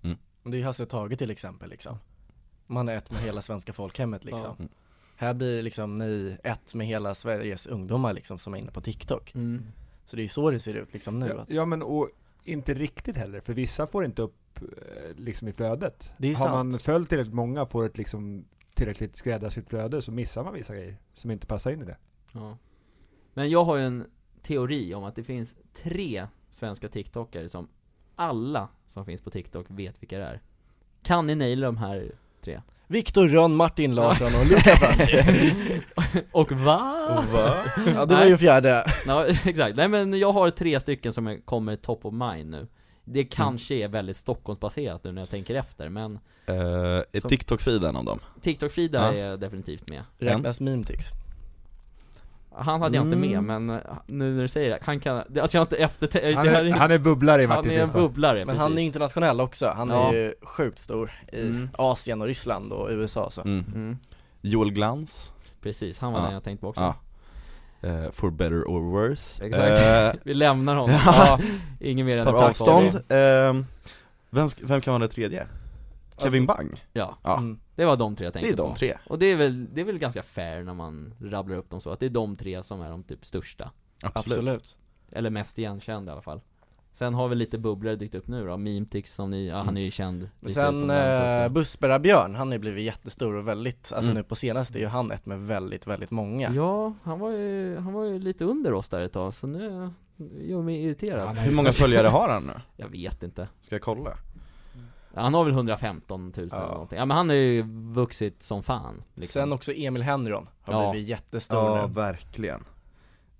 Men Det är Hasse och Tage till exempel liksom man är ett med hela svenska folkhemmet liksom Ja. Här blir liksom ni ett med hela Sveriges ungdomar liksom som är inne på TikTok Mm. Så det är ju så det ser ut liksom nu Ja, att, ja men och inte riktigt heller, för vissa får inte upp eh, liksom i flödet. Det är Har sant. man följt tillräckligt många, får ett liksom tillräckligt skräddarsytt flöde, så missar man vissa grejer som inte passar in i det. Ja. Men jag har ju en teori om att det finns tre svenska TikTokare som alla som finns på TikTok vet vilka det är. Kan ni naila de här tre? Viktor Rönn, Martin Larsson och Luca Franchi Och va? Va? Ja det var Nej. ju fjärde Ja, exakt. Nej men jag har tre stycken som kommer top of mind nu. Det kanske är väldigt Stockholmsbaserat nu när jag tänker efter, men Eh, är Som- TikTok-feed en av dem? TikTok-Frida Ja. är definitivt med. Räknas Memetics Han hade jag inte Mm. med, men eh, nu när du säger det, han kan, alltså jag har inte efter... Han det här är, han är bubblare i han Martins är en bubblare, Men precis. han är internationell också, han Ja. är ju sjukt stor i Mm. Asien och Ryssland och USA så Mm. Mm, Joel Glans? precis, han var Ja. den jag tänkte på också. Ja. Eh, for better or worse? Exakt. Eh, Vi lämnar honom. Ja. Ingen mer än tar avstånd. Eh, vem, vem kan vara det tredje? Kevin Bang? Ja, Ja, mm. det var de tre jag det tänkte är de på. tre. Och det är, väl, det är väl ganska fair när man rabblar upp dem så, att det är de tre som är de typ största. Absolut. Absolut Eller mest igenkända i alla fall. Sen har väl lite bubblare dykt upp nu då, Memtix som ni, ja han är ju känd lite Sen utomlands eh, också. Bussbära Björn, han har ju blivit jättestor och väldigt, alltså Mm. nu på senaste är ju han ett med väldigt, väldigt många Ja, han var ju, han var ju lite under oss där ett tag, så nu gör mig irriterad. Är- Hur många följare har han nu? Jag vet inte. Ska jag kolla? Han har väl 115 000 Ja. eller någonting. Ja men han har ju vuxit som fan. Liksom. Sen också Emil Henron har Ja. blivit jättestor Ja, nu verkligen.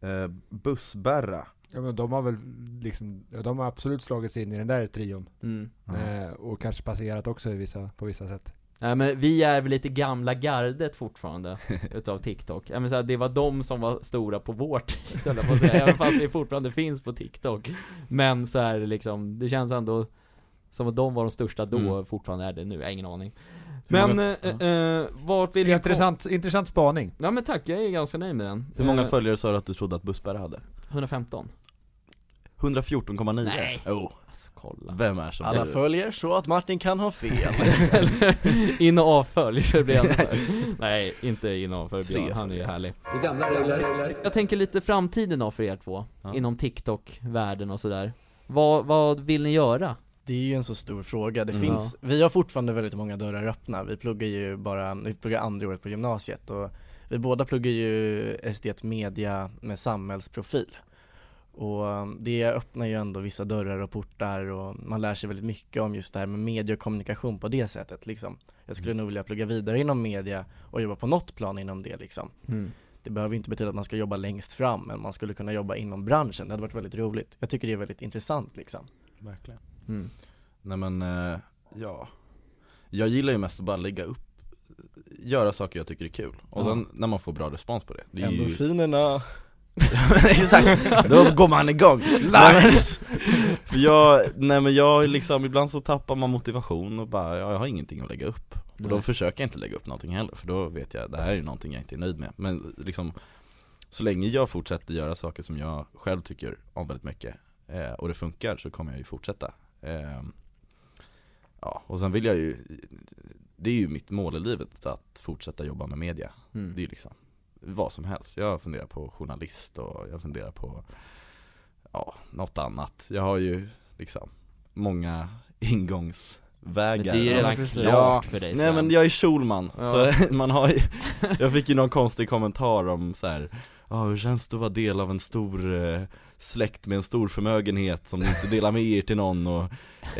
Eh, Bussberra. Ja, men de har väl liksom, ja, de har absolut slagit sig in i den där trion. Mm. Eh, och kanske passerat också i vissa, på vissa sätt. Nej men vi är väl lite gamla gardet fortfarande utav TikTok. Ja, men så här, det var de som var stora på vår tid höll jag på att säga, även fast vi fortfarande finns på TikTok. Men så är det liksom, det känns ändå som att de var de största då, Mm. fortfarande är det nu, jag har ingen aning. Men, många- eh, eh, vart vill jag Intressant, intressant spaning. kom- Ja men tack, jag är ganska nöjd med den. Hur många Eh, följare sa du att du trodde att Bussberra hade? 115. 114,9? Nej. Jo. Alltså kolla. Vem är som Alla du? följer så att Martin kan ha fel in och avfölj så blir värre. Nej, inte in och avfölj Tre Björn, han är ju härlig. Är gamla regler. Jag tänker lite framtiden då för er två, Ja. inom TikTok-världen och sådär. Vad, vad vill ni göra? Det är ju en så stor fråga, det Mm. finns, vi har fortfarande väldigt många dörrar öppna, vi pluggar ju bara, vi pluggar andra året på gymnasiet och vi båda pluggar ju estet media med samhällsprofil. Och um, det öppnar ju ändå vissa dörrar och portar och man lär sig väldigt mycket om just det här med media och kommunikation på det sättet liksom. Jag skulle nog vilja plugga vidare inom media och jobba på något plan inom det liksom. Det behöver inte betyda att man ska jobba längst fram, men man skulle kunna jobba inom branschen, det hade varit väldigt roligt. Jag tycker det är väldigt intressant liksom. Verkligen. Mm. Nej men, eh, ja. Jag gillar ju mest att bara lägga upp, göra saker jag tycker är kul. Och Ja. sen när man får bra respons på det. det är ju... Endorfinerna Exakt, då går man igång. Nice! För jag, nej men jag liksom, ibland så tappar man motivation och bara, jag har ingenting att lägga upp. Och då Nej. försöker jag inte lägga upp någonting heller, för då vet jag, det här är ju någonting jag inte är nöjd med. Men liksom, så länge jag fortsätter göra saker som jag själv tycker om väldigt mycket, eh, och det funkar, så kommer jag ju fortsätta. Eh, ja, och sen vill jag ju, det är ju mitt mål i livet, att fortsätta jobba med media. Mm. Det är ju liksom vad som helst. Jag funderar på journalist och jag funderar på ja, något annat. Jag har ju liksom många Men ingångsvägar. det är ju redan klart Ja, för dig Nej men jag är Schulman, Ja. så man har ju, jag fick ju någon konstig kommentar om så här. Ja, hur känns det att vara del av en stor eh, släkt med en stor förmögenhet som ni inte delar med er till någon och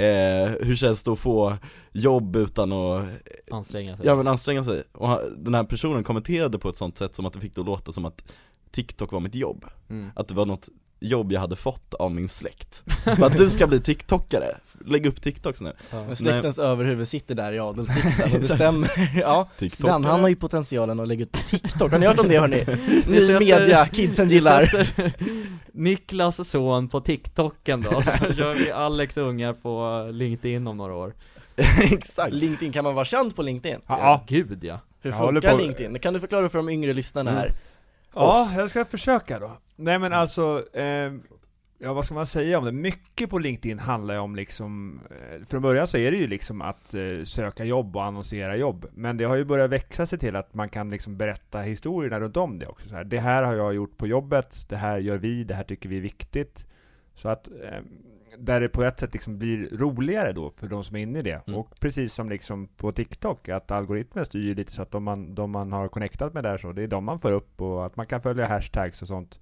eh, hur känns det att få jobb utan att Anstränga sig. Ja men anstränga sig, och han- den här personen kommenterade på ett sånt sätt som att det fick det att låta som att TikTok var mitt jobb. Mm. Att det var något jobb jag hade fått av min släkt. För att du ska bli TikTokare, lägg upp TikToks nu. Men släktens överhuvud sitter där i adelsriksdagen och bestämmer, ja. Sven han har ju potentialen att lägga ut på TikTok, har ni hört om det hörni? Ny sätter- media, kidsen gillar. Niklas son på TikToken då, så kör vi Alex ungar på LinkedIn om några år. Exakt. LinkedIn, kan man vara känd på LinkedIn? Ja, Gud ja. Hur funkar på- LinkedIn? Kan du förklara för de yngre lyssnarna Mm. här? ja Oss. jag ska försöka då. Nej men alltså, eh, Ja, vad ska man säga om det? Mycket på LinkedIn handlar ju om liksom, eh, från början så är det ju liksom att eh, söka jobb och annonsera jobb. Men det har ju börjat växa sig till att man kan liksom berätta historierna runt om det också. Så här, det här har jag gjort på jobbet, det här gör vi, det här tycker vi är viktigt. Så att, eh, där det på ett sätt liksom blir roligare då för de som är inne i det. Mm. Och precis som liksom på TikTok, att algoritmen styr lite så att de man, de man har connectat med där så, det är de man får upp och att man kan följa hashtags och sånt.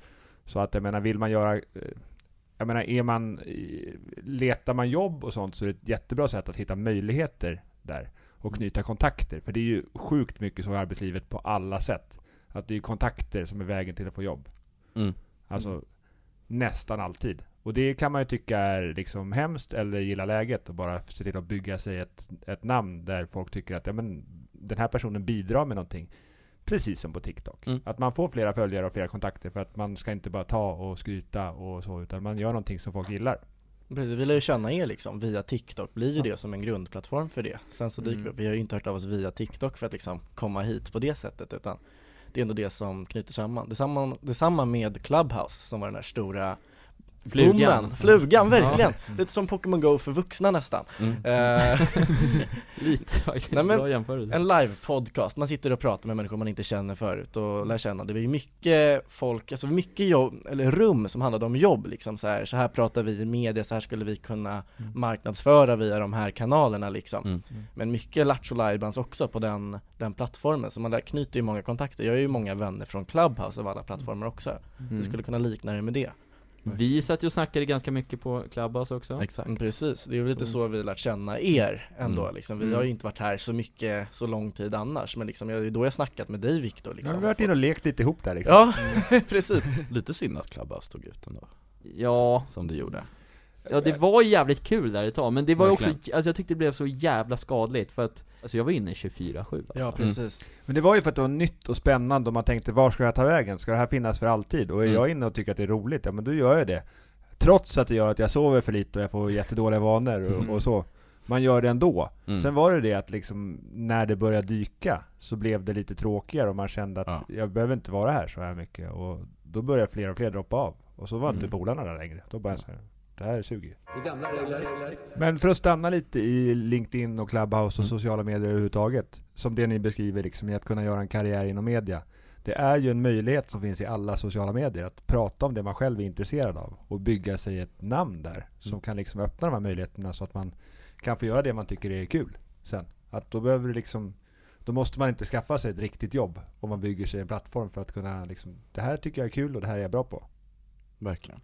Så att jag menar, vill man göra eh, jag menar, är man, letar man jobb och sånt så är det ett jättebra sätt att hitta möjligheter där och knyta kontakter. För det är ju sjukt mycket så i arbetslivet på alla sätt. Att det är kontakter som är vägen till att få jobb. Mm. Alltså nästan alltid. Och det kan man ju tycka är liksom hemskt eller gilla läget och bara se till att bygga sig ett, ett namn där folk tycker att ja, men, den här personen bidrar med någonting. Precis som på TikTok. Mm. Att man får flera följare och flera kontakter för att man ska inte bara ta och skryta och så, utan man gör någonting som folk gillar. Precis, vi lär ju känna er liksom via TikTok, blir ju Ja. det som en grundplattform för det Sen så dyker Mm. vi upp, vi har ju inte hört av oss via TikTok för att liksom komma hit på det sättet utan Det är ändå det som knyter samman, detsamma, detsamma med Clubhouse som var den här stora Flugan. boomen. Flugan, verkligen! Ja. Lite som Pokémon Go för vuxna nästan Mm. Eh, Lite faktiskt, Nej, men bra jämförelse. En live-podcast, man sitter och pratar med människor man inte känner förut och lär känna Det var ju mycket folk, alltså mycket jobb, eller rum som handlade om jobb liksom så här, så här pratar vi i media, så här skulle vi kunna Mm. marknadsföra via de här kanalerna liksom Mm. Men mycket Lattjo Lajbans också på den, den plattformen, så man där knyter ju många kontakter Jag har ju många vänner från Clubhouse av alla plattformar också Mm. Du skulle kunna likna det med det Vi satt ju och snackade ganska mycket på Clubhouse också. Exakt. Mm, Precis, det är ju lite Mm. så vi har lärt känna er ändå Mm. liksom Vi Mm. har ju inte varit här så mycket, så lång tid annars Men liksom, jag- det är då jag snackat med dig Viktor liksom har vi varit inne och lekt lite ihop där liksom. Ja, precis Lite synd att Clubhouse tog ut ändå, Ja, som det gjorde ja det var jävligt kul där ett tag, men det var ju också, alltså jag tyckte det blev så jävla skadligt för att Alltså jag var inne 24-7 alltså. Ja precis Men det var ju för att det var nytt och spännande och man tänkte, var ska jag ta vägen? Ska det här finnas för alltid? Och är Mm. jag inne och tycker att det är roligt, ja men då gör jag det. Trots att det gör att jag sover för lite och jag får jättedåliga vanor och, Mm. och så. Man gör det ändå. Mm. Sen var det det att liksom, när det började dyka, så blev det lite tråkigare och man kände att Ja. jag behöver inte vara här så här mycket. Och då började fler och fler droppa av. Och så var inte Mm. polarna där längre. Då bara så här, det här suger ju. Men för att stanna lite i LinkedIn och Clubhouse och Mm. sociala medier överhuvudtaget, som det ni beskriver liksom i att kunna göra en karriär inom media. Det är ju en möjlighet som finns i alla sociala medier, att prata om det man själv är intresserad av och bygga sig ett namn där, som Mm. kan liksom öppna de här möjligheterna så att man kan få göra det man tycker är kul sen. Att då behöver det liksom då måste man inte skaffa sig ett riktigt jobb om man bygger sig en plattform för att kunna liksom, det här tycker jag är kul och det här är jag bra på. Verkligen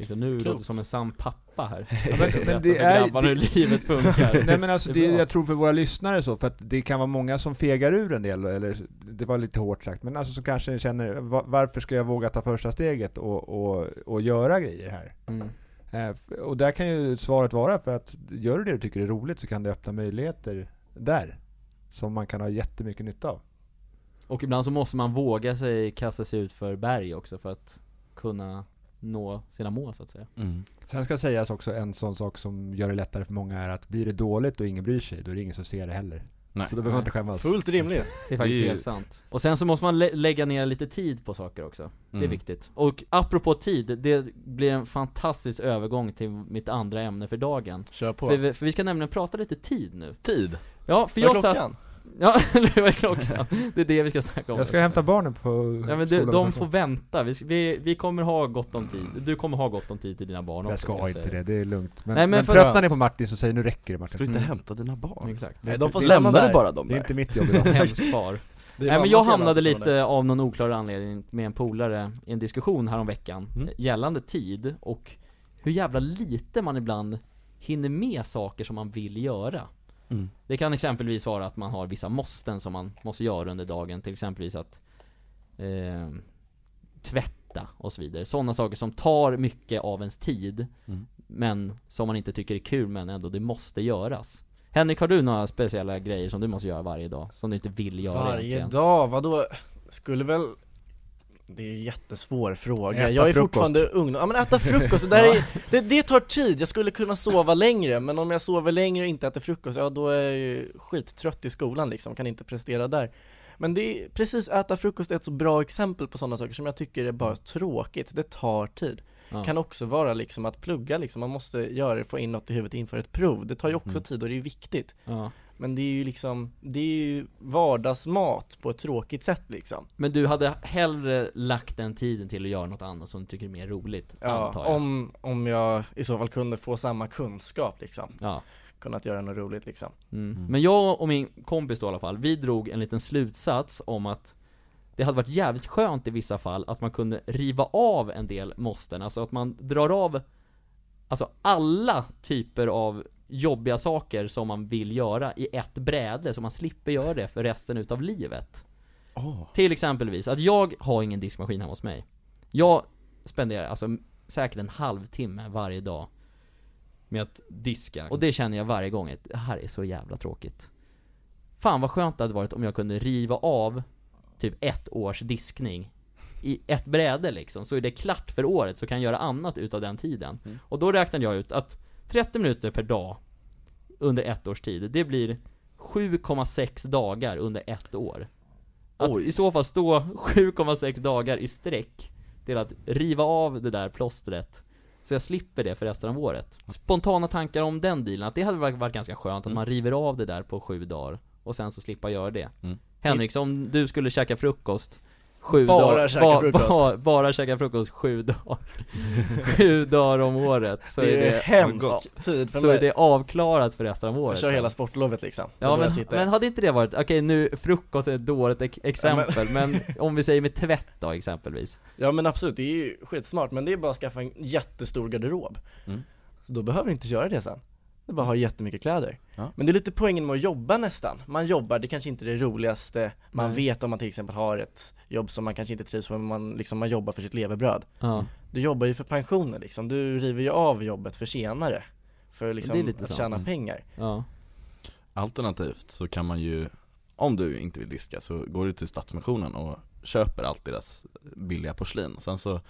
Titta, nu Klokt. låter det som en sann pappa här men- men det är- grabbarna hur livet funkar Nej men alltså Det jag tror för våra lyssnare så, för att det kan vara många som fegar ur en del, eller det var lite hårt sagt, men alltså som kanske känner, va- varför ska jag våga ta första steget och, och, och göra grejer här? mm. Eh, och där kan ju svaret vara för att gör du det du tycker är roligt så kan det öppna möjligheter där. Som man kan ha jättemycket nytta av. Och ibland så måste man våga sig kasta sig ut för berg också för att kunna nå sina mål så att säga mm. Sen ska sägas också en sån sak som gör det lättare för många är att blir det dåligt och ingen bryr sig, då är det ingen som ser det heller. Nej. Så då behöver man inte skämmas. Fullt rimligt Det är faktiskt Det är ju- helt sant Och sen så måste man lä- lägga ner lite tid på saker också Det är Mm. viktigt Och apropå tid, det blir en fantastisk övergång till mitt andra ämne för dagen Kör på för vi, för vi ska nämligen prata lite tid nu Tid? Ja, för Vad är jag satt? Ja, vad är klockan? Det är det vi ska snacka om Jag ska hämta barnen på Ja men det, de får vänta, vi, vi, vi kommer ha gott om tid, du kommer ha gott om tid till dina barn Jag också, ska jag inte säga. det, det är lugnt. Men, Nej, men men, tröttnar ni på Martin så säger nu räcker det Martin. Ska du inte Mm. hämta dina barn? Exakt Nej, de får Det stämma lämnar där du bara dem Det är inte mitt jobb idag. Far Nej men jag hamnade lite av någon oklar anledning med en polare i en diskussion häromveckan Mm. Gällande tid och hur jävla lite man ibland hinner med saker som man vill göra Mm. Det kan exempelvis vara att man har vissa måsten som man måste göra under dagen, till exempelvis att eh, tvätta och så vidare. Sådana saker som tar mycket av ens tid, Mm. men som man inte tycker är kul men ändå det måste göras. Henrik, har du några speciella grejer som du måste göra varje dag? Som du inte vill göra Varje egentligen? dag, vadå? Skulle väl det är en jättesvår fråga, Äta jag är frukost. fortfarande ung, ja men äta frukost, det, är, det, det tar tid, jag skulle kunna sova längre men om jag sover längre och inte äter frukost, ja då är jag ju skittrött i skolan liksom, kan inte prestera där. Men det är precis, äta frukost är ett så bra exempel på sådana saker som jag tycker är bara tråkigt, det tar tid. Ja. kan också vara liksom att plugga liksom, man måste göra det, få in något i huvudet inför ett prov. Det tar ju också Mm. tid och det är viktigt. Ja. Men det är ju liksom, det är ju vardagsmat på ett tråkigt sätt liksom Men du hade hellre lagt den tiden till att göra något annat som du tycker är mer roligt, Ja, antar jag? om, om jag i så fall kunde få samma kunskap liksom Ja. Kunnat göra något roligt liksom Mm. Mm. Men jag och min kompis då i alla fall, vi drog en liten slutsats om att det hade varit jävligt skönt i vissa fall att man kunde riva av en del måsten, alltså att man drar av Alltså alla typer av jobbiga saker som man vill göra i ett bräde, så man slipper göra det för resten utav livet. Åh, Till exempelvis, att jag har ingen diskmaskin hemma hos mig. Jag spenderar alltså säkert en halvtimme varje dag med att diska, och det känner jag varje gång att det här är så jävla tråkigt. Fan vad skönt det hade varit om jag kunde riva av typ ett års diskning i ett bräde liksom, så är det klart för året, så kan jag göra annat utav den tiden. Mm. Och då räknade jag ut att 30 minuter per dag under ett års tid, det blir 7,6 dagar under ett år Att Oj. i så fall stå 7,6 dagar i sträck till att riva av det där plåstret så jag slipper det för resten av året. Spontana tankar om den dealen, att det hade varit ganska skönt att Mm. man river av det där på sju dagar och sen så slippa göra det. Mm. Henrik, om du skulle käka frukost Sju Bara dagar, käka ba- frukost. ba- bara käka frukost sju dagar Sju dagar om året, så det är är det, hemskt tid så mig är det avklarat för resten av Jag året kör sen. hela sportlovet liksom Ja men, jag men hade inte det varit, okej nu frukost är ett dåligt ex- exempel, men om vi säger med tvätt då exempelvis Ja men absolut, det är ju skitsmart men det är bara att skaffa en jättestor garderob Mm. Så då behöver du inte göra det sen Det bara att ha jättemycket kläder. Ja. Men det är lite poängen med att jobba nästan. Man jobbar, det kanske inte är det roligaste Man Nej. vet om man till exempel har ett jobb som man kanske inte trivs med men man, liksom, man jobbar för sitt levebröd. Ja, Du jobbar ju för pensionen liksom, du river ju av jobbet för senare. För liksom Det är lite att sant. tjäna pengar. Ja, Alternativt så kan man ju, om du inte vill diska så går du till Stadsmissionen och köper allt deras billiga porslin. Och sen så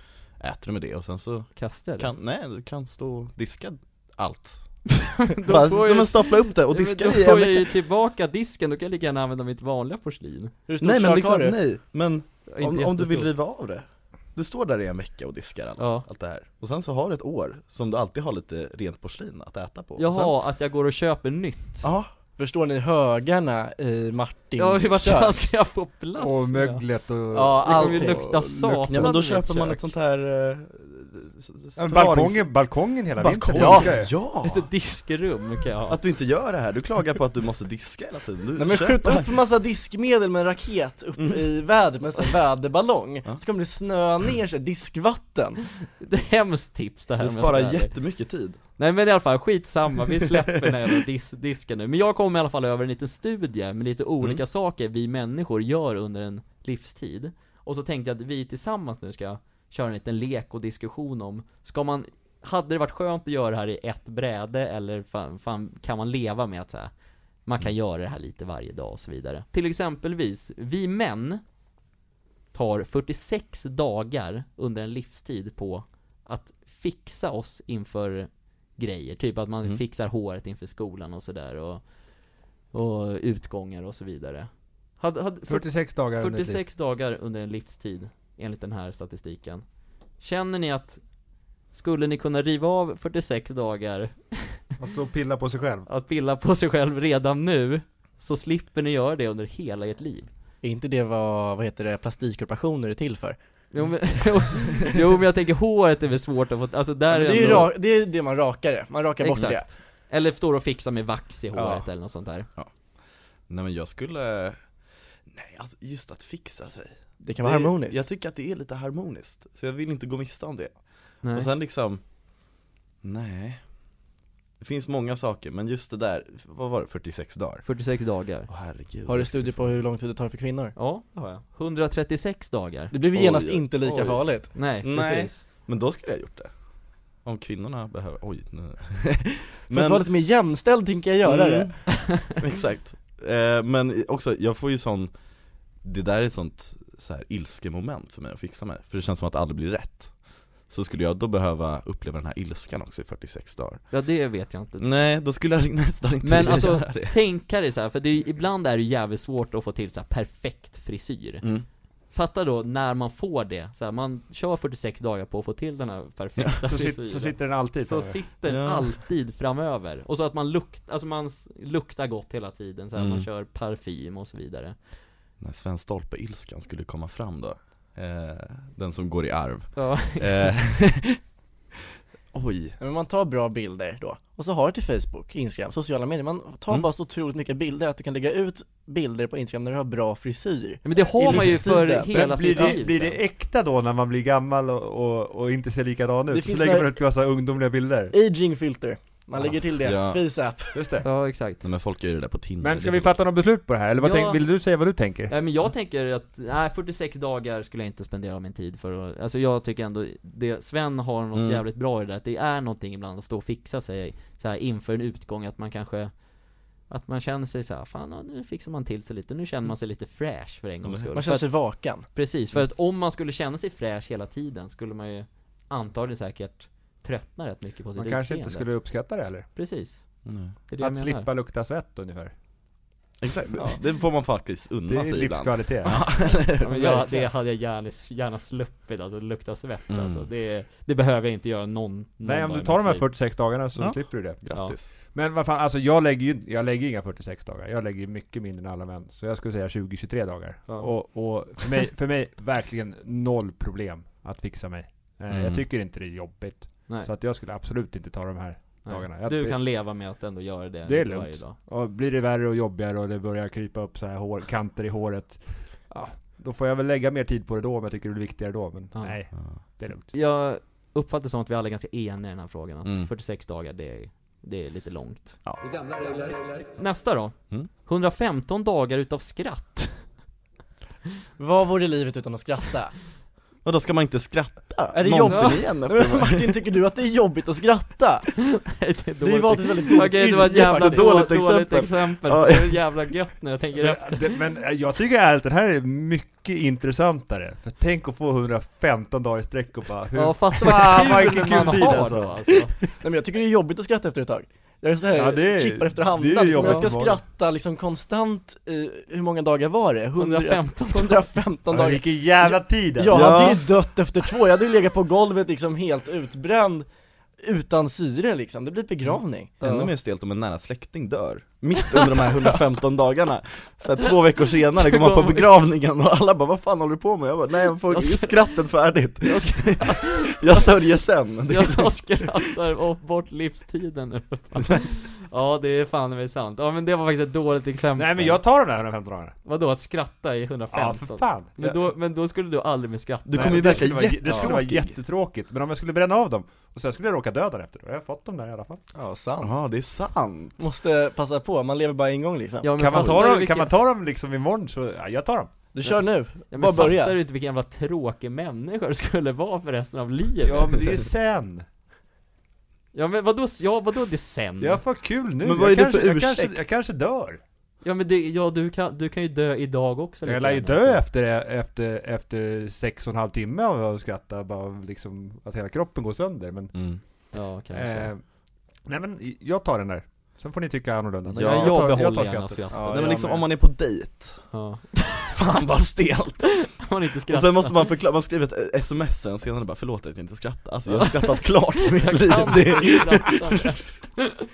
äter du med det och sen så kastar kan, nej du kan stå och diska allt Då Bara, får ja, ju- men stapla upp det och Ja, diska i får en jag ju vecka tillbaka disken, då kan jag lika gärna använda mitt vanliga porslin. Hur stort Nej men liksom, har du? nej, men om, om du vill riva av det. Du står där i en vecka och diskar allt, Ja. allt det här. Och sen så har du ett år som du alltid har lite rent porslin att äta på. Jaha, att jag går och köper nytt. Sen, Ja, Förstår ni högarna i Martins Ja, vart fan ska jag få plats? Och möglet och... Ja, Det kommer ju allting. lukta satan ja men då köper man ett sånt här balkongen, balkongen hela Balkong, vintern ja, ja! Ett diskrum kan jag ha. Att du inte gör det här, du klagar på att du måste diska hela tiden. Du Nej men skjut upp en massa diskmedel med en raket upp Mm. i vädret med en sån väderballong. Ja. Så kommer det snöa ner sig diskvatten. Det är hemskt tips det här Det sparar jättemycket tid. Nej men i alla fall, skitsamma, vi släpper den här dis disken nu. Men jag kom i alla fall över en liten studie med lite olika Mm. saker vi människor gör under en livstid. Och så tänkte jag att vi tillsammans nu ska köra en liten lek och diskussion om Ska man, hade det varit skönt att göra det här i ett bräde eller fan, fan kan man leva med att så här, man kan göra det här lite varje dag och så vidare Till exempelvis, vi män tar 46 dagar under en livstid på att fixa oss inför grejer, typ att man Mm. fixar håret inför skolan och sådär och, och utgångar och så vidare. Hade, hade, 46 dagar under ett liv. 46 dagar under en livstid, enligt den här statistiken. Känner ni att, skulle ni kunna riva av 46 dagar Att stå och pilla på sig själv. att pilla på sig själv redan nu, så slipper ni göra det under hela ert liv? Är inte det vad, vad heter det, plastikoperationer är till för? Jo men, jo, men jag tänker håret är väl svårt att få, alltså där Men det är ändå- ra- det, är det man rakar det, man rakar bort det Exakt. Eller står och fixar med vax i Ja. håret eller något sånt där. Nej men jag skulle Nej alltså just att fixa sig Det kan vara det, harmoniskt Jag tycker att det är lite harmoniskt, så jag vill inte gå miste om det Nej. Och sen liksom Nej Det finns många saker, men just det där, vad var det, 46 dagar? 46 dagar. Åh herregud Har du studier på hur lång tid det tar för kvinnor? Ja, det har jag. 136 dagar. Det blir genast oj, inte lika oj. farligt Nej, Nej. precis. Men då skulle jag gjort det Om kvinnorna behöver, oj nu För att vara lite mer jämställd tänker jag göra det Mm, Exakt, eh, men också, jag får ju sån Det där är ett sånt så här ilskemoment för mig att fixa mig, för det känns som att aldrig blir rätt Så skulle jag då behöva uppleva den här ilskan också i 46 dagar Ja, det vet jag inte. Nej, då skulle jag nästan inte Men alltså, göra det tänka dig så här, för det är, ibland är det jävligt svårt att få till så här perfekt frisyr. mm. fatta då när man får det, så här, man kör 46 dagar på att få till den här perfekta Så, frisyren sit, så sitter den alltid Så så sitter Ja. alltid framöver, och så att man luktar, alltså man luktar gott hela tiden, så här, Mm. man kör parfym och så vidare När Sven Stolpe-ilskan skulle komma fram då. Eh, Den som går i arv. Ja, eh, Oj, Men man tar bra bilder då, och så har det till Facebook, Instagram, sociala medier, man tar Mm. bara så otroligt mycket bilder att du kan lägga ut bilder på Instagram när du har bra frisyr. Men det har I man ju för hela Men sitt det, liv blir det äkta då när man blir gammal och, och, och inte ser likadan Det ut? Så finns lägger man ut massa ungdomliga bilder. Aging filter, man Ja. lägger till det, Ja. FaceApp Just det Ja, exakt Nej, men folk gör ju det där på Tinder Men ska vi fatta något beslut på det här? Eller vad Ja. tänk, vill du säga vad du tänker? Nej men jag tänker att, nej 46 dagar skulle jag inte spendera min tid för att, alltså jag tycker ändå, det, Sven har något Mm. jävligt bra i det där, att det är någonting ibland att stå och fixa sig så här inför en utgång, att man kanske att man känner sig så här, fan ja, nu fixar man till sig lite, nu känner man sig lite fräsch för en gångs skull Man känner att, sig vaken Precis, för att om man skulle känna sig fräsch hela tiden skulle man ju antagligen säkert tröttna rätt mycket på sitt Man kanske utseende inte skulle uppskatta det eller? Precis, Nej. det är det Att slippa lukta svett ungefär Exakt, Ja. det får man faktiskt unna Det är sig ibland livskvalitet Ja, men jag, Verkligen. det hade jag gärna, gärna sluppit, alltså lukta svett Mm. alltså. det, det behöver jag inte göra någon, någon Nej om du tar de här liv. 46 dagarna så Ja. slipper du det Grattis Men vad fan, alltså jag lägger ju jag lägger inga 46 dagar Jag lägger ju mycket mindre än alla män Så jag skulle säga 20-23 dagar Ja. och, och för mig, för mig verkligen noll problem att fixa mig eh, Mm. Jag tycker inte det är jobbigt Nej, Så att jag skulle absolut inte ta de här nej. dagarna. Jag- Du det- kan leva med att ändå göra det Det är varje lugnt. dag. Och blir det värre och jobbigare och det börjar krypa upp så här hår, kanter i håret Ja, då får jag väl lägga mer tid på det då om jag tycker det är viktigare då men Ja. nej, Ja. det är lugnt Jag uppfattar som att vi alla är ganska eniga i den här frågan, att Mm. 46 dagar det är, det är lite långt Ja. Nästa då, Mm. 115 dagar utav skratt Vad vore livet utan att skratta? Och då ska man inte skratta Är det jobbigt? igen efter Martin, tycker du att det är jobbigt att skratta? det är Du har ju valt ett väldigt dåligt Okej, det var ett jävla dåligt, Dåligt dåligt exempel. exempel, Ja. det är jävla gött när jag tänker efter men, det, men eh, jag tycker ärligt, den här är mycket intressantare För tänk att få 115 dagar i sträck och bara hur Ja, fatta vad kul man har alltså. då alltså Nej men jag tycker det är jobbigt att skratta efter ett tag Jag är såhär, Ja, det är- chippar efter det är andan, liksom. jag ska skratta liksom konstant i, hur många dagar var det? 100 115 115 Ja, dagar vilken jävla tid alltså. Jag Ja. hade ju dött efter två, jag hade ju legat på golvet liksom helt utbränd Utan syre liksom, det blir begravning. Ännu mer stelt om en nära släkting dör Mitt under de här 115 dagarna. Så här, Två veckor senare går man på begravningen och alla bara 'Vad fan håller du på med?' Jag bara 'Nej jag får Jag ska- skrattet färdigt' Jag, ska, Jag sörjer sen. Det är jag skrattar bort- bort livstiden nu för fan. Ja det är fan mig sant, ja men det var faktiskt ett dåligt exempel. Nej men jag tar de där 115 dagarna. Vadå att skratta i 115? Ja för fan. Men då, men då skulle du aldrig mer skratta. Du kommer ju det verka skulle vara- Det skulle vara jättetråkig. jättetråkigt, men om jag skulle bränna av dem och sen skulle jag råka dö dagen efter, då har jag fått dem där i alla fall. Ja, sant. Ja det är sant. Måste passa på, man lever bara en gång liksom. Ja, men kan man, ta dem, vilken- kan man ta dem liksom imorgon så, ja jag tar dem. Du kör nu, ja, bara börja. fattar du inte vilken jävla tråkig människa du skulle vara för resten av livet? Ja men det är sen. Ja men vadå, ja vadå det sen? Jag får kul nu, Men vad jag, är det för kanske, jag, kanske, jag kanske dör Ja men det, ja du kan, du kan ju dö idag också Jag lär ju dö så. efter, efter, efter sex och en halv timme av att skratta, bara liksom att hela kroppen går sönder men mm. Ja kanske eh, Nej men jag tar den där Sen får ni tycka annorlunda. Men Ja, Ja, jag, tar, behåller tar gärna skrattet. skrattet Ja, Nej jag men liksom med. om man är på dejt. Ja, Fan vad stelt! man inte Och skrattar sen måste man förklara, man skriver ett sms sen senare bara 'Förlåt att jag inte skrattar' Alltså jag har skrattat klart i mitt liv. kan det inte är, skratta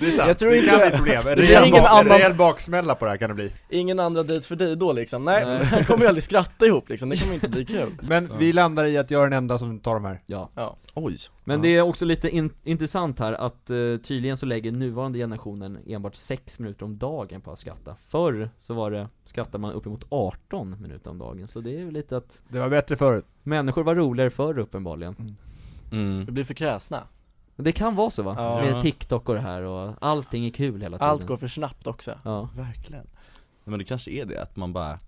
Det. Är sant, Jag tror det inte- kan bli problem, en rejäl, bak, annan- rejäl baksmälla på det här kan det bli. Ingen andra dejt för dig då liksom, nej, Nej. kommer vi aldrig skratta ihop liksom, det kommer inte bli kul. Men vi landar i att jag är den enda som tar de här. Ja, Ja, Oj men Ja. det är också lite in, intressant här att uh, tydligen så lägger nuvarande generationen enbart 6 minuter om dagen på att skratta. Förr så var det, skrattar man uppemot 18 minuter om dagen, så det är ju lite att Det var bättre förut. Människor var roligare förr uppenbarligen. Mm. vi blir för kräsna. Det kan vara så va? Ja. Med TikTok och det här och allting är kul hela tiden. Allt går för snabbt också. Ja, Verkligen. Men det kanske är det, att man bara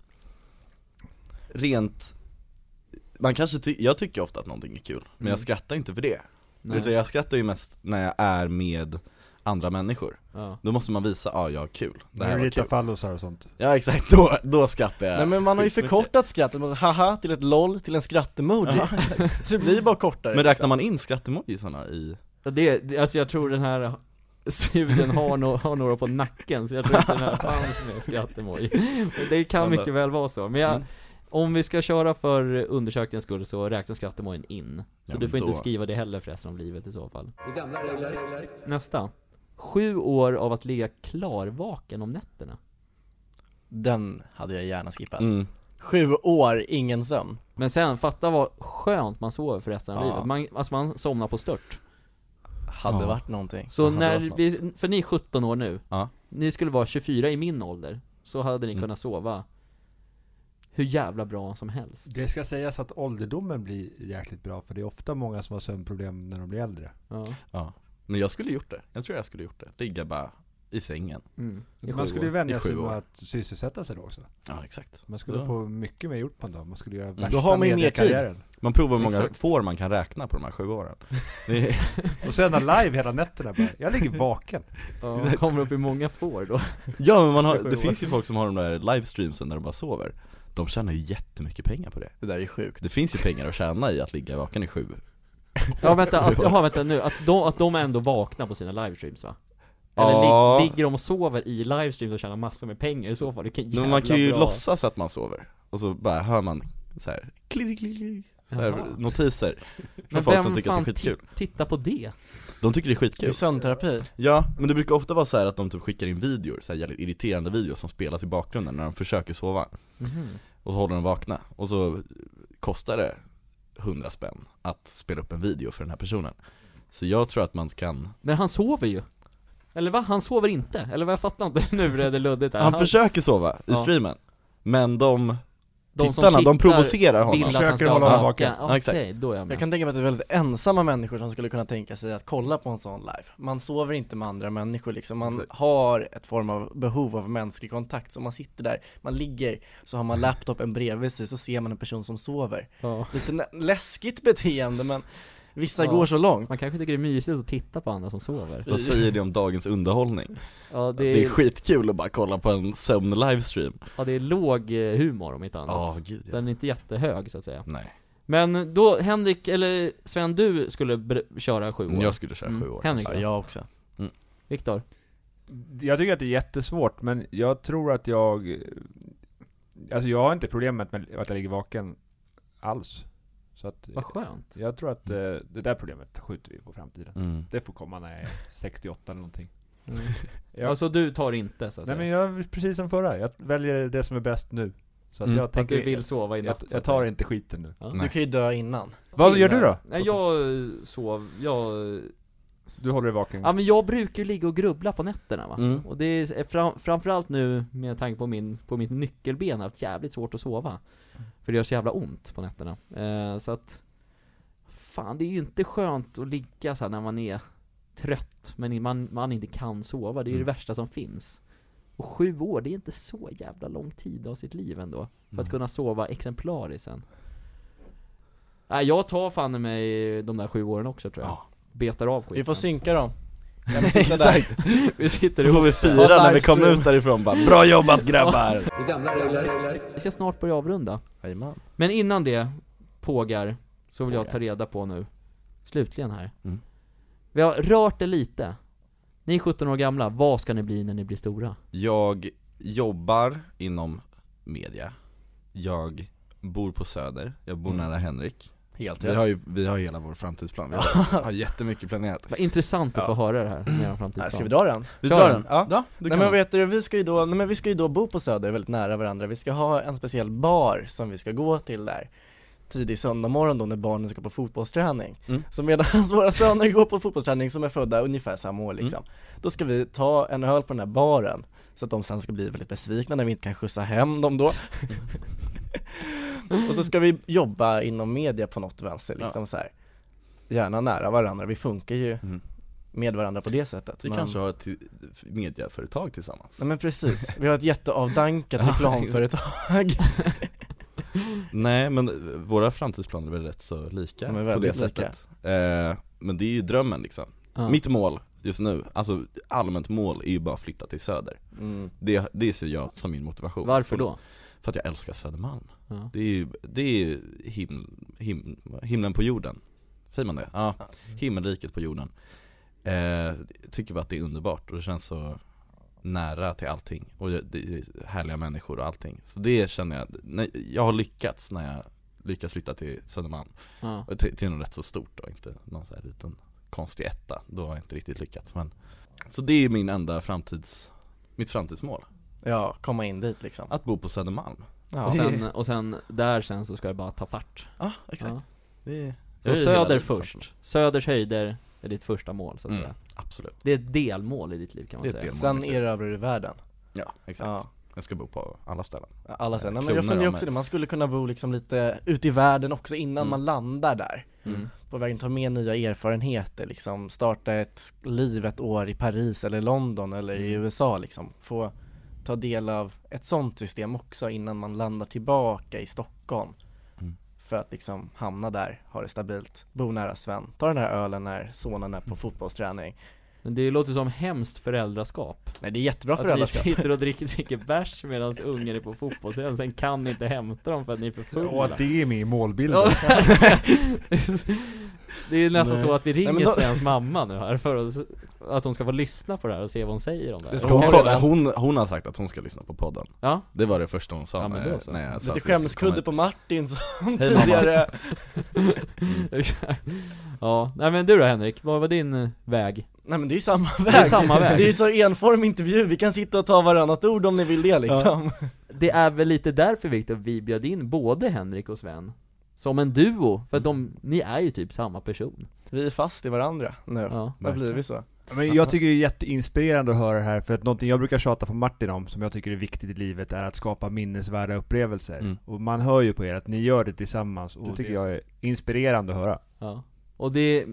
Rent Man kanske ty- jag tycker ofta att någonting är kul, men Mm. jag skrattar inte för det nej, Utan jag skrattar ju mest när jag är med andra människor ja. Då måste man visa, ja jag har kul, det här kul fallosar och sånt Ja exakt, då, då skrattar jag Nej men man har ju förkortat skrattet, man haha till ett LOL till en skrattemoji Ja. Så det blir bara kortare Men räknar liksom. man in skrattemojisarna i? Ja, det, alltså jag tror den här studien har, no, har några på nacken, så jag tror inte den här fanns med skrattemoj Det kan mycket väl vara så, men jag, Mm. Om vi ska köra för undersökningens skull så räknas skattemålen in. Så Ja, du får men inte då- skriva det heller för resten av livet i så fall. Nästa. Sju år av att ligga klarvaken om nätterna. Den hade jag gärna skippat Mm. Sju år, ingen sömn Men sen, fatta vad skönt man sover för resten av Ja. livet. Man, alltså man somnar på stört. Hade Ja. varit någonting Så när varit vi, för ni är 17 år nu. Ja. Ni skulle vara 24 i min ålder. Så hade ni Mm. kunnat sova hur jävla bra som helst. Det ska sägas att ålderdomen blir jäkligt bra, för det är ofta många som har sömnproblem när de blir äldre. Ja. Ja. Men jag skulle gjort det, jag tror jag skulle gjort det. Ligga bara i sängen. Mm. I Man skulle ju vänja sig med att sysselsätta sig då också. Ja exakt. Man skulle Ja. få mycket mer gjort på en dag, man skulle göra Då värsta har man ju mer tid. Man provar hur många Exakt. får man kan räkna på de här sju åren. Är, Och sända live hela nätterna bara, jag ligger vaken. Ja, kommer upp i många får då. ja men man har, det finns ju folk som har de där livestreamsen där de bara sover. De tjänar ju jättemycket pengar på det. Det där är sjukt Det finns ju pengar att tjäna i att ligga vaken i sju. Ja vänta, att, jaha vänta nu, att de, att de ändå vaknar på sina livestreams va? Eller Ja. lig, ligger de och sover i livestreams och tjänar massor med pengar i så fall? Vilken jävla Men man kan ju bra. låtsas att man sover. Och så bara hör man så här, klirr, klirr, så här notiser från Men folk vem som tycker att fan det är skitkul. ti- tittar på det? De tycker det är Det är skitkul. sömnterapi Ja, men det brukar ofta vara så här att de typ skickar in videor, så här jävligt irriterande videos som spelas i bakgrunden när de försöker sova. Mhm. Och så håller de vakna. Och så kostar det 100 spänn att spela upp en video för den här personen. Så jag tror att man kan, Men han sover ju Eller va? Han sover inte? Eller vad jag fattar inte, nu är det luddigt här han försöker sova i Ja. streamen. Men de, de tittarna, de tittar provocerar honom. vill att han Försöker ska hålla honom vaken. vaken. Ja, exakt. Okej, då är jag med Jag kan tänka mig att det är väldigt ensamma människor som skulle kunna tänka sig att kolla på en sån live Man sover inte med andra människor liksom, man har ett form av behov av mänsklig kontakt Så man sitter där, man ligger, så har man laptopen bredvid sig, så ser man en person som sover ja. Lite läskigt beteende men vissa Ja. går så långt Man kanske tycker det är mysigt att titta på andra som sover Vad säger det om dagens underhållning? Ja det Det är, är skitkul att bara kolla på en sömn-livestream. ja, det är låg eh, humor om inte annat Ja, gud ja. Den är inte jättehög så att säga Nej, Men då, Henrik, eller Sven, du skulle köra sju år jag skulle köra Mm. sju år. Henrik Ja, jag också Viktor? Jag tycker att det är jättesvårt, men jag tror att jag... Alltså jag har inte problemet med att jag ligger vaken alls. Så att Vad skönt jag tror att eh, det där problemet skjuter vi på framtiden. Mm. Det får komma när jag är 68 eller någonting. mm. Jag, Alltså du tar inte så att nej men säga? jag är precis som förra, jag väljer det som är bäst nu. Så att Mm. jag Att tänker, du vill sova i natt jag, jag tar inte skiten nu. Ja. Du kan ju dö innan Vad gör du då? Nej jag sov, jag Du håller dig vaken? Ja men jag brukar ju ligga och grubbla på nätterna va? Mm. Och det är fram, framförallt nu med tanke på min, på mitt nyckelben, haft jävligt svårt att sova För det gör så jävla ont på nätterna. Eh, Så att Fan det är ju inte skönt att ligga så när man är trött Men man, man inte kan sova, det är ju Mm. det värsta som finns. Och sju år, det är inte så jävla lång tid av sitt liv ändå För att Mm. kunna sova exemplariskt sen Nej jag tar fan i mig de där sju åren också tror jag. Ja. Betar av skiten. Vi får synka dem Exakt, Vi sitter så får vi fira när vi kommer ut därifrån bara Bra jobbat grabbar! Vi ska snart börja avrunda. Jajamän. Men innan det, pågar, så vill jag ta reda på nu Slutligen här. Mm. Vi har rört det lite. Ni är 17 år gamla, vad ska ni bli när ni blir stora? Jag jobbar inom media. Jag bor på Söder, jag bor Mm. nära Henrik Helt Vi rätt har ju, vi har hela vår framtidsplan, vi har, har jättemycket planerat Vad intressant att Ja. få höra det här med er framtidsplan Ska vi dra den? Vi drar den. Ja. Ja, Nej men vet du, vi ska ju då, nej men vi ska ju då bo på Söder väldigt nära varandra Vi ska ha en speciell bar som vi ska gå till där Tidig söndag morgon då när barnen ska på fotbollsträning Mm. Så medan våra söner går på fotbollsträning som är födda ungefär samma år liksom Då ska vi ta en öl på den här baren Så att de sen ska bli väldigt besvikna när vi inte kan skjutsa hem dem då Och så ska vi jobba inom media på något vänster liksom så här. Gärna nära varandra, vi funkar ju Mm. med varandra på det sättet Vi men- kanske har ett mediaföretag tillsammans Nej men precis, vi har ett jätteavdankat Ja, reklamföretag Nej men våra framtidsplaner är väl rätt så lika på det sättet eh, Men det är ju drömmen liksom Ja. Mitt mål just nu, alltså allmänt mål är ju bara att flytta till Söder mm. Det, det ser jag som min motivation Varför då? För att jag älskar Södermalm. Ja. Det är ju, det är ju him, him, himlen på jorden. Säger man det? Ja, himmelriket på jorden. Eh, jag Tycker bara att det är underbart och det känns så nära till allting. Och det är härliga människor och allting. Så det känner jag, jag har lyckats när jag lyckas flytta till Södermalm. Ja. till, till något rätt så stort då, inte någon så här liten konstig etta. Då har jag inte riktigt lyckats men Så det är min enda framtids, mitt framtidsmål Ja, komma in dit liksom. Att bo på Södermalm. Ja. Och sen, och sen, där sen så ska det bara ta fart. Ja, exakt. Ja. det, är- Så det är söder först, framtidsmål. Söders höjder är ditt första mål så att Mm, säga. Absolut. Det är ett delmål i ditt liv kan man säga. delmål. Sen erövrar du världen. Ja, exakt. Ja. Jag ska bo på alla ställen. Alla sen, Eh, Nej, men jag funderar också det, man skulle kunna bo liksom lite ute i världen också innan Mm. man landar där. Mm. På vägen ta med nya erfarenheter liksom, starta ett liv ett år i Paris eller London eller i Mm. USA liksom. Få ta del av ett sånt system också innan man landar tillbaka i Stockholm. Mm. För att liksom hamna där, ha det stabilt, bo nära Sven, ta den här ölen när sonen är på fotbollsträning. Men det låter som hemskt föräldraskap. Nej det är jättebra Att ni föräldraskap. sitter och dricker, dricker bärs medan ungen är på fotbollsträning, sen kan ni inte hämta dem för att ni är för fulla. Och att det är med i målbilden. Ja, Det är nästan Nej. så att vi ringer Nej, då- Svens mamma nu här för att, att hon ska få lyssna på det här och se vad hon säger om det här. Det ska hon, hon hon, hon har sagt att hon ska lyssna på podden. Ja, Det var det första hon sa Ja, men då så. när jag sa Lite skulle skämskudde på Martin som tidigare. Ja, nej men du då Henrik, vad var din eh, väg? Nej men det är ju samma väg Det är samma väg. Det är ju så enformig intervju, vi kan sitta och ta varannat ord om ni vill det liksom. Det är väl lite därför Viktor vi bjöd in både Henrik och Sven Som en duo, för att de, ni är ju typ samma person Vi är fast i varandra nu, Ja, vad blir vi så? Men jag tycker det är jätteinspirerande att höra det här, för att någonting jag brukar tjata på Martin om, som jag tycker är viktigt i livet, är att skapa minnesvärda upplevelser. Mm. Och man hör ju på er att ni gör det tillsammans, och det tycker jag är inspirerande att höra. ja Och det,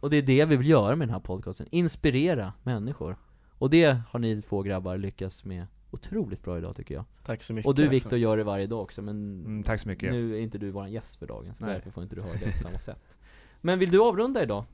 och det är det vi vill göra med den här podcasten, inspirera människor Och det har ni två grabbar lyckats med otroligt bra idag tycker jag Tack så mycket Och du Viktor gör det varje dag också, men Mm, tack så mycket. Nu är inte du våran gäst för dagen, så Nej. därför får inte du höra det på samma sätt Men vill du avrunda idag?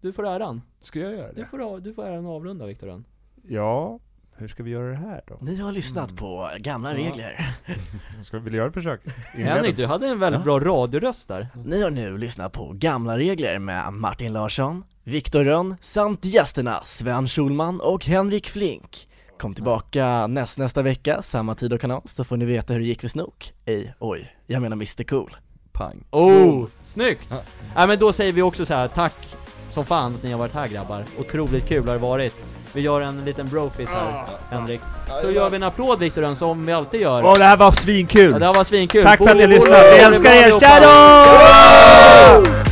Du får äran, Ska jag göra du det? får, a- du får äran att avrunda Viktor. Ja, hur ska vi göra det här då? Ni har lyssnat på gamla Ja. regler Ska vi göra ett försök? Henrik, du hade en väldigt bra radioröst där Ni har nu lyssnat på Gamla regler med Martin Larsson, Viktor Rönn samt gästerna Sven Schulman och Henrik Flink Kom tillbaka näst, nästa vecka, samma tid och kanal, så får ni veta hur det gick för Snook. Ej, oj, jag menar Mr Cool. Pang. Oh, snyggt! Nej men då säger vi också så här: tack som fan att ni har varit här grabbar, otroligt kul har det varit. Vi gör en liten brofist här, Henrik. Så gör vi en applåd Viktor som vi alltid gör. Åh, det här var svinkul! Ja, det här var svinkul! Tack för att ni lyssnade, vi älskar er! Tja då!